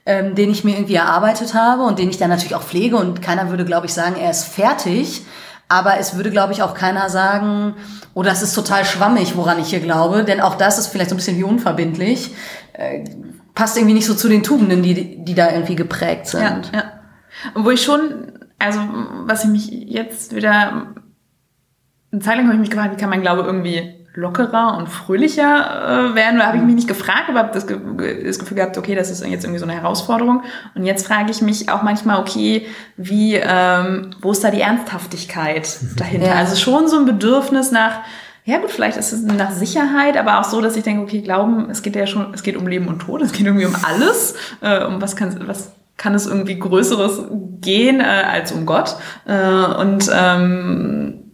ähm, den ich mir irgendwie erarbeitet habe und den ich dann natürlich auch pflege und keiner würde, glaube ich, sagen, er ist fertig. Aber es würde, glaube ich, auch keiner sagen, oh, das ist total schwammig, woran ich hier glaube, denn auch das ist vielleicht so ein bisschen wie unverbindlich. Äh, passt irgendwie nicht so zu den Tugenden, die, die da irgendwie geprägt sind. Ja, ja. Und wo ich schon, also was ich mich jetzt wieder, eine Zeit lang habe ich mich gefragt, wie kann mein Glaube irgendwie lockerer und fröhlicher äh, werden. Da habe ich mich nicht gefragt, aber habe das, das Gefühl gehabt, okay, das ist jetzt irgendwie so eine Herausforderung. Und jetzt frage ich mich auch manchmal, okay, wie, ähm, wo ist da die Ernsthaftigkeit dahinter? Ja. Also schon so ein Bedürfnis nach, ja gut, vielleicht ist es nach Sicherheit, aber auch so, dass ich denke, okay, Glauben, es geht ja schon, es geht um Leben und Tod, es geht irgendwie um alles, äh, um was kann, was kann es irgendwie Größeres gehen äh, als um Gott. Äh, und ähm,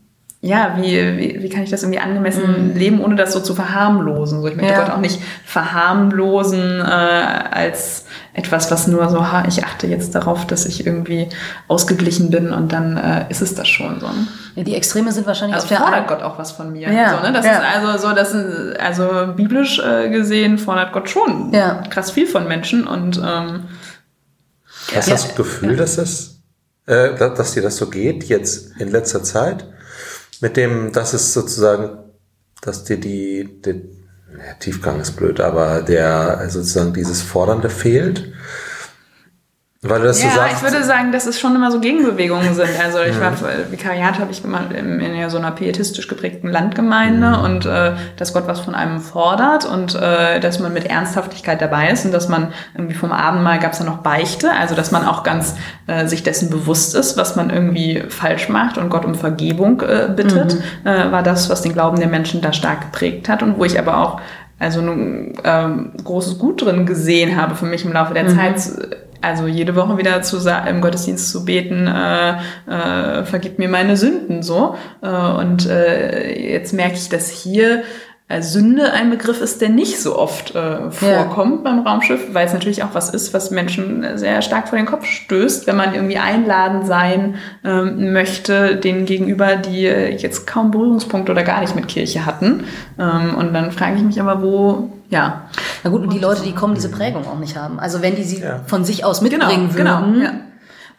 ja, wie, wie, wie kann ich das irgendwie angemessen mm. leben, ohne das so zu verharmlosen? So, ich möchte ja. Gott auch nicht verharmlosen äh, als etwas, was nur so, ha, ich achte jetzt darauf, dass ich irgendwie ausgeglichen bin und dann äh, ist es das schon so. Ne? Ja, die Extreme sind wahrscheinlich also auf fordert Gott auch was von mir. Ja. So, ne? Das ja. ist also so, das ist, also biblisch äh, gesehen fordert Gott schon ja. krass viel von Menschen und ähm, Hast du das Gefühl, dass das, äh, dass dir das so geht jetzt in letzter Zeit? Mit dem, dass es sozusagen, dass dir die, die Tiefgang ist blöd, aber der sozusagen dieses Fordernde fehlt. Weil du das ja, so sagst. ich würde sagen, dass es schon immer so Gegenbewegungen sind. Also ich mhm. war Vikariat habe ich gemacht in, in so einer pietistisch geprägten Landgemeinde mhm. und äh, dass Gott was von einem fordert und äh, dass man mit Ernsthaftigkeit dabei ist und dass man irgendwie vom Abendmahl gab es ja noch Beichte, also dass man auch ganz äh, sich dessen bewusst ist, was man irgendwie falsch macht und Gott um Vergebung äh, bittet, mhm. äh, war das, was den Glauben der Menschen da stark geprägt hat und wo ich aber auch also ein ähm, großes Gut drin gesehen habe für mich im Laufe der mhm. Zeit also jede Woche wieder zu im Gottesdienst zu beten, äh, äh, vergib mir meine Sünden so. Äh, und äh, jetzt merke ich, dass hier Sünde ein Begriff ist, der nicht so oft äh, vorkommt ja. beim Raumschiff, weil es natürlich auch was ist, was Menschen sehr stark vor den Kopf stößt, wenn man irgendwie einladend sein ähm, möchte, denen gegenüber, die äh, jetzt kaum Berührungspunkte oder gar nicht mit Kirche hatten. Ähm, und dann frage ich mich aber, wo, ja. Na gut, und die Leute, die kommen, diese Prägung auch nicht haben. Also wenn die sie ja. von sich aus mitbringen genau, würden, genau, ja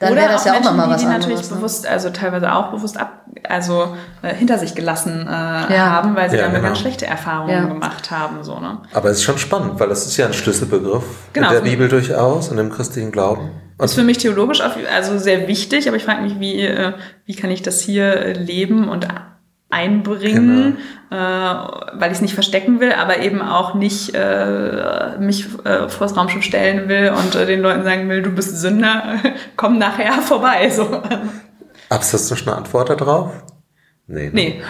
dann wäre das ja auch nochmal was die, die anderes. natürlich ne? bewusst, also teilweise auch bewusst ab, also äh, hinter sich gelassen äh, ja. haben, weil sie ja, damit genau. ganz schlechte Erfahrungen ja. gemacht haben. So, ne? Aber es ist schon spannend, weil das ist ja ein Schlüsselbegriff genau, in der Bibel durchaus und im christlichen Glauben. Und ist für mich theologisch also sehr wichtig, aber ich frage mich, wie, äh, wie kann ich das hier leben und einbringen, genau. äh, weil ich es nicht verstecken will, aber eben auch nicht äh, mich äh, vors Raumschiff stellen will und äh, den Leuten sagen will, du bist Sünder, komm nachher vorbei. So. Hast du schon eine Antwort darauf? Nee. Ne? Nee.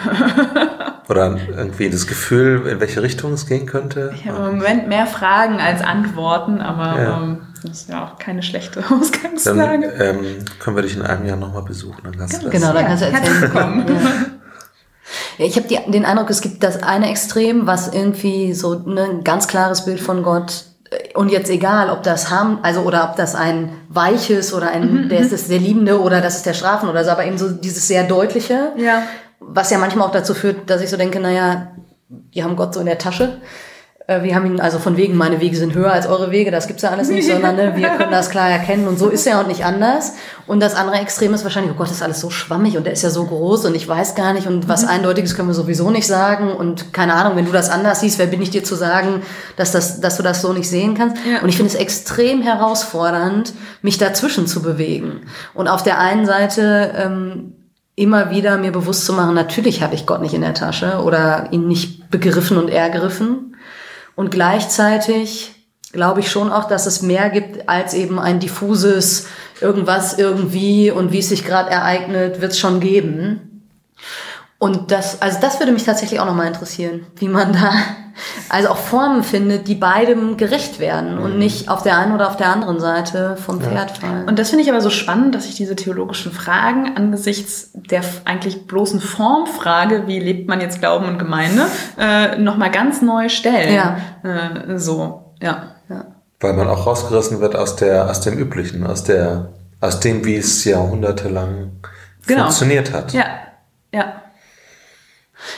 Oder irgendwie das Gefühl, in welche Richtung es gehen könnte? Ich habe im Moment mehr Fragen als Antworten, aber ja. ähm, das ist ja auch keine schlechte Ausgangslage. Dann ähm, können wir dich in einem Jahr nochmal besuchen. Dann kannst genau, du das genau, dann kannst du erzählen. Kommen. Ja. Ja, ich habe den Eindruck, es gibt das eine Extrem, was irgendwie so ne, ein ganz klares Bild von Gott äh, und jetzt egal, ob das haben, also oder ob das ein weiches oder ein, mhm, der ist mhm. das der Liebende oder das ist der Strafen oder so, aber eben so dieses sehr deutliche, ja. was ja manchmal auch dazu führt, dass ich so denke, naja, die haben Gott so in der Tasche. Äh, wir haben ihn also von wegen, meine Wege sind höher als eure Wege, das gibt's ja alles nicht, sondern ne, wir können das klar erkennen und so ist er und nicht anders. Und das andere Extrem ist wahrscheinlich, oh Gott, das ist alles so schwammig und der ist ja so groß und ich weiß gar nicht und was mhm. Eindeutiges können wir sowieso nicht sagen und keine Ahnung, wenn du das anders siehst, wer bin ich dir zu sagen, dass, das, dass du das so nicht sehen kannst? Ja. Und ich finde es extrem herausfordernd, mich dazwischen zu bewegen. Und auf der einen Seite ähm, immer wieder mir bewusst zu machen, natürlich habe ich Gott nicht in der Tasche oder ihn nicht begriffen und ergriffen. Und gleichzeitig glaube ich schon auch, dass es mehr gibt als eben ein diffuses irgendwas irgendwie und wie es sich gerade ereignet, wird es schon geben. Und das, also das würde mich tatsächlich auch nochmal interessieren, wie man da also auch Formen findet, die beidem gerecht werden und mhm. nicht auf der einen oder auf der anderen Seite vom Pferd fallen. Und das finde ich aber so spannend, dass sich diese theologischen Fragen angesichts der eigentlich bloßen Formfrage, wie lebt man jetzt Glauben und Gemeinde, äh, nochmal ganz neu stellen. Ja. Äh, so, ja. ja. Weil man auch rausgerissen wird aus der, aus dem Üblichen, aus der, aus dem, wie es jahrhundertelang genau. funktioniert hat. Ja, ja.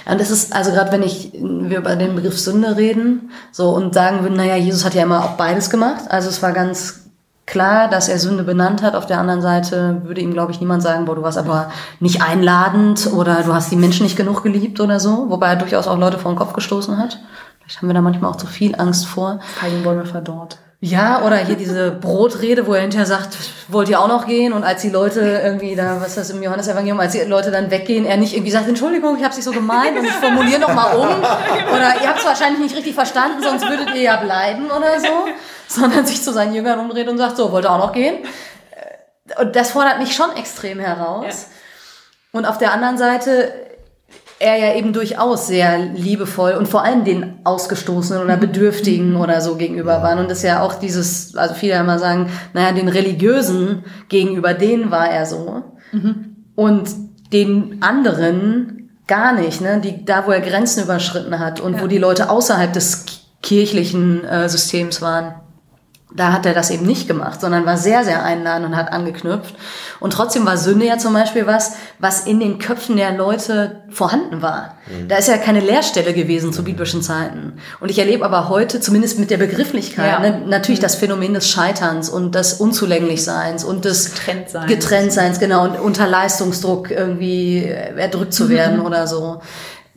Ja, und das ist, also gerade wenn ich, wir über den Begriff Sünde reden, so und sagen würden, naja, Jesus hat ja immer auch beides gemacht. Also es war ganz klar, dass er Sünde benannt hat. Auf der anderen Seite würde ihm, glaube ich, niemand sagen, boah, du warst aber nicht einladend oder du hast die Menschen nicht genug geliebt oder so, wobei er durchaus auch Leute vor den Kopf gestoßen hat. Vielleicht haben wir da manchmal auch zu viel Angst vor. Feigenbäume verdorrt. Ja, oder hier diese Brotrede, wo er hinterher sagt, wollt ihr auch noch gehen? Und als die Leute irgendwie da, was ist das im Johannesevangelium, als die Leute dann weggehen, er nicht irgendwie sagt, Entschuldigung, ich habe nicht so gemeint und ich formuliere noch mal um. Oder ihr habt es wahrscheinlich nicht richtig verstanden, sonst würdet ihr ja bleiben oder so. Sondern sich zu seinen Jüngern umdreht und sagt, so, wollt ihr auch noch gehen? Und das fordert mich schon extrem heraus. Ja. Und auf der anderen Seite er ja eben durchaus sehr liebevoll und vor allem den Ausgestoßenen oder Bedürftigen oder so gegenüber waren. Und das ist ja auch dieses, also viele immer sagen, naja, den Religiösen gegenüber denen war er so. Mhm. Und den anderen gar nicht, ne? Die, da wo er Grenzen überschritten hat und ja. wo die Leute außerhalb des kirchlichen äh, Systems waren da hat er das eben nicht gemacht, sondern war sehr, sehr einladend und hat angeknüpft. Und trotzdem war Sünde ja zum Beispiel was, was in den Köpfen der Leute vorhanden war. Mhm. Da ist ja keine Leerstelle gewesen zu biblischen Zeiten. Und ich erlebe aber heute, zumindest mit der Begrifflichkeit, ja. ne, natürlich mhm. das Phänomen des Scheiterns und des Unzulänglichseins und des Getrenntseins, Getrenntseins genau, und unter Leistungsdruck irgendwie erdrückt zu werden mhm. oder so.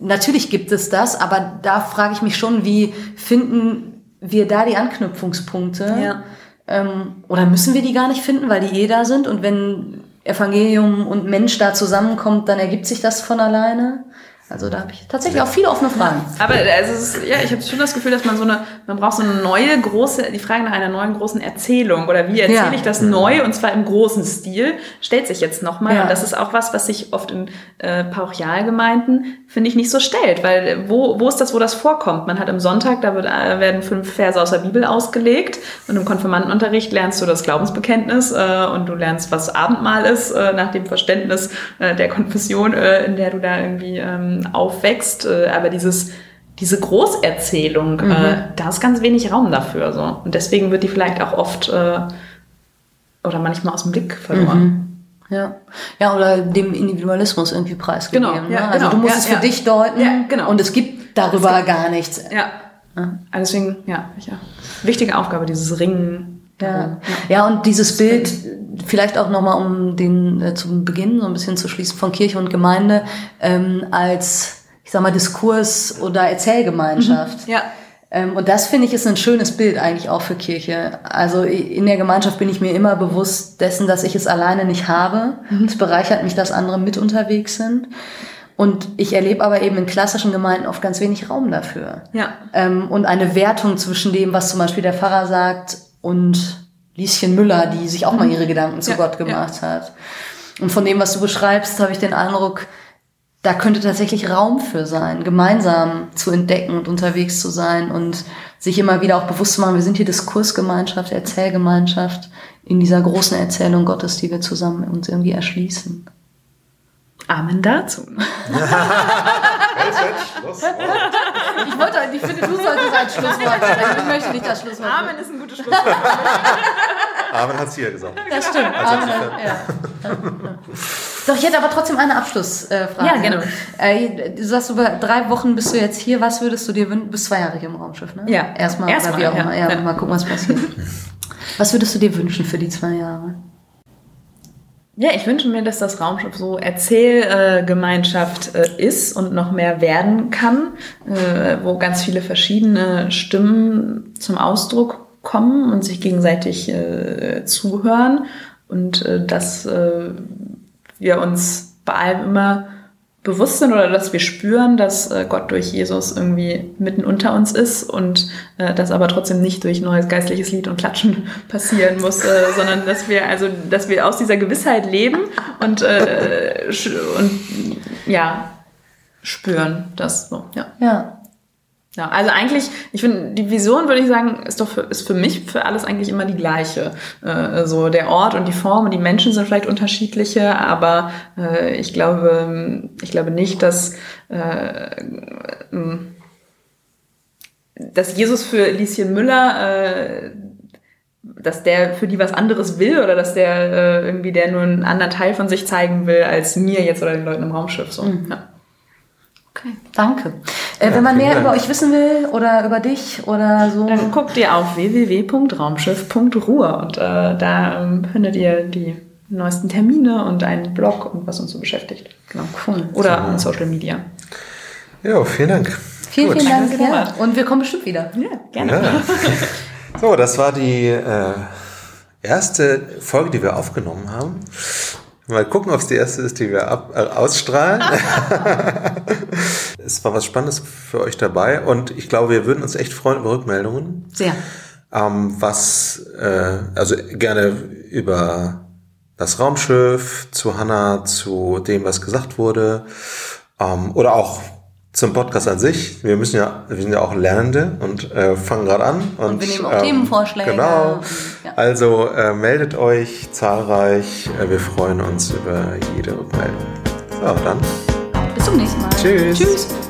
Natürlich gibt es das, aber da frage ich mich schon, wie finden wir da die Anknüpfungspunkte? Ja. Ähm, oder müssen wir die gar nicht finden, weil die eh da sind? Und wenn Evangelium und Mensch da zusammenkommt, dann ergibt sich das von alleine? Also da habe ich tatsächlich auch viele offene Fragen. Aber also ist, ja, ich habe schon das Gefühl, dass man so eine, man braucht so eine neue große, die Frage nach einer neuen großen Erzählung oder wie erzähle ja. ich das neu und zwar im großen Stil, stellt sich jetzt nochmal. Ja. Und das ist auch was, was sich oft in äh, Parochialgemeinden, finde ich, nicht so stellt. Weil wo, wo ist das, wo das vorkommt? Man hat im Sonntag, da wird, äh, werden fünf Verse aus der Bibel ausgelegt und im Konfirmandenunterricht lernst du das Glaubensbekenntnis äh, und du lernst, was Abendmahl ist, äh, nach dem Verständnis äh, der Konfession, äh, in der du da irgendwie ähm, aufwächst. Äh, aber dieses, diese Großerzählung, äh, mhm. da ist ganz wenig Raum dafür. So. Und deswegen wird die vielleicht auch oft oder manchmal aus dem Blick verloren. Mhm. Ja. ja, oder dem Individualismus irgendwie preisgegeben. Genau, ja, ne? Also genau. du musst ja, es für ja. dich deuten ja, genau. und es gibt darüber gibt, gar nichts. Ja. ja. Deswegen, ja, ja. Wichtige Aufgabe, dieses Ringen. Ja. ja, und dieses Bild, vielleicht auch nochmal, um den äh, zum Beginn so ein bisschen zu schließen, von Kirche und Gemeinde ähm, als, ich sag mal, Diskurs- oder Erzählgemeinschaft. Mhm. Ja. Ähm, und das finde ich ist ein schönes Bild eigentlich auch für Kirche. Also in der Gemeinschaft bin ich mir immer bewusst dessen, dass ich es alleine nicht habe. Mhm. Es bereichert mich, dass andere mit unterwegs sind. Und ich erlebe aber eben in klassischen Gemeinden oft ganz wenig Raum dafür. Ja. Ähm, und eine Wertung zwischen dem, was zum Beispiel der Pfarrer sagt und Lieschen Müller, die sich auch mal mhm. ihre Gedanken zu ja, Gott gemacht ja. hat. Und von dem, was du beschreibst, habe ich den Eindruck, da könnte tatsächlich Raum für sein, gemeinsam zu entdecken und unterwegs zu sein und sich immer wieder auch bewusst zu machen, wir sind hier Diskursgemeinschaft, Erzählgemeinschaft in dieser großen Erzählung Gottes, die wir zusammen uns irgendwie erschließen. Amen dazu. ich wollte, ich finde, du solltest ein Schlusswort sprechen. Ich möchte nicht das Schlusswort. Amen ist ein gutes Schlusswort. Amen hat sie ja gesagt. Das stimmt. Also Amen, ja. Doch, ich hätte aber trotzdem eine Abschlussfrage. Ja, genau. Du sagst, über drei Wochen bist du jetzt hier. Was würdest du dir wünschen? Bis zwei Jahre hier im Raumschiff, ne? Ja. Erstmal, Erstmal oder wie auch immer. Ja, ja, mal gucken, was passiert. Was würdest du dir wünschen für die zwei Jahre? Ja, ich wünsche mir, dass das Raumschiff so Erzählgemeinschaft äh, ist und noch mehr werden kann, äh, wo ganz viele verschiedene Stimmen zum Ausdruck kommen und sich gegenseitig äh, zuhören und dass wir uns bei allem immer bewusst sind oder dass wir spüren, dass äh, Gott durch Jesus irgendwie mitten unter uns ist und äh, das aber trotzdem nicht durch neues geistliches Lied und Klatschen passieren muss, äh, sondern dass wir also, dass wir aus dieser Gewissheit leben und, äh, und ja spüren, das so ja. Ja. Ja, also eigentlich, ich finde, die Vision, würde ich sagen, ist doch für, ist für mich für alles eigentlich immer die gleiche. Äh, so der Ort und die Form und die Menschen sind vielleicht unterschiedliche, aber äh, ich glaube, ich glaube nicht, dass äh, dass Jesus für Lieschen Müller äh, dass der für die was anderes will oder dass der äh, irgendwie der nur einen anderen Teil von sich zeigen will als mir jetzt oder den Leuten im Raumschiff so. Mhm. Ja. Okay, danke. Äh, ja, wenn man mehr Dank. über euch wissen will oder über dich oder so. Dann guckt ihr auf www.raumschiff.ruhr und äh, da ähm, findet ihr die neuesten Termine und einen Blog und was uns so beschäftigt. Genau, cool. Oder so. Social Media. Ja, vielen Dank. Vielen, Gut. vielen Dank. Ja. Und wir kommen bestimmt wieder. Ja, gerne. Ja. So, das war die äh, erste Folge, die wir aufgenommen haben. Mal gucken, ob es die erste ist, die wir ab, äh, ausstrahlen. es war was Spannendes für euch dabei und ich glaube, wir würden uns echt freuen über Rückmeldungen. Sehr. Ähm, was, äh, also gerne über das Raumschiff, zu Hanna, zu dem, was gesagt wurde, ähm, oder auch zum Podcast an sich. Wir müssen ja, wir sind ja auch Lernende und äh, fangen gerade an. Und, Und wir nehmen auch Themenvorschläge. Genau. Und, ja. Also äh, meldet euch zahlreich. Äh, wir freuen uns über jede Rückmeldung. So, dann Bis zum nächsten Mal. Tschüss. Tschüss.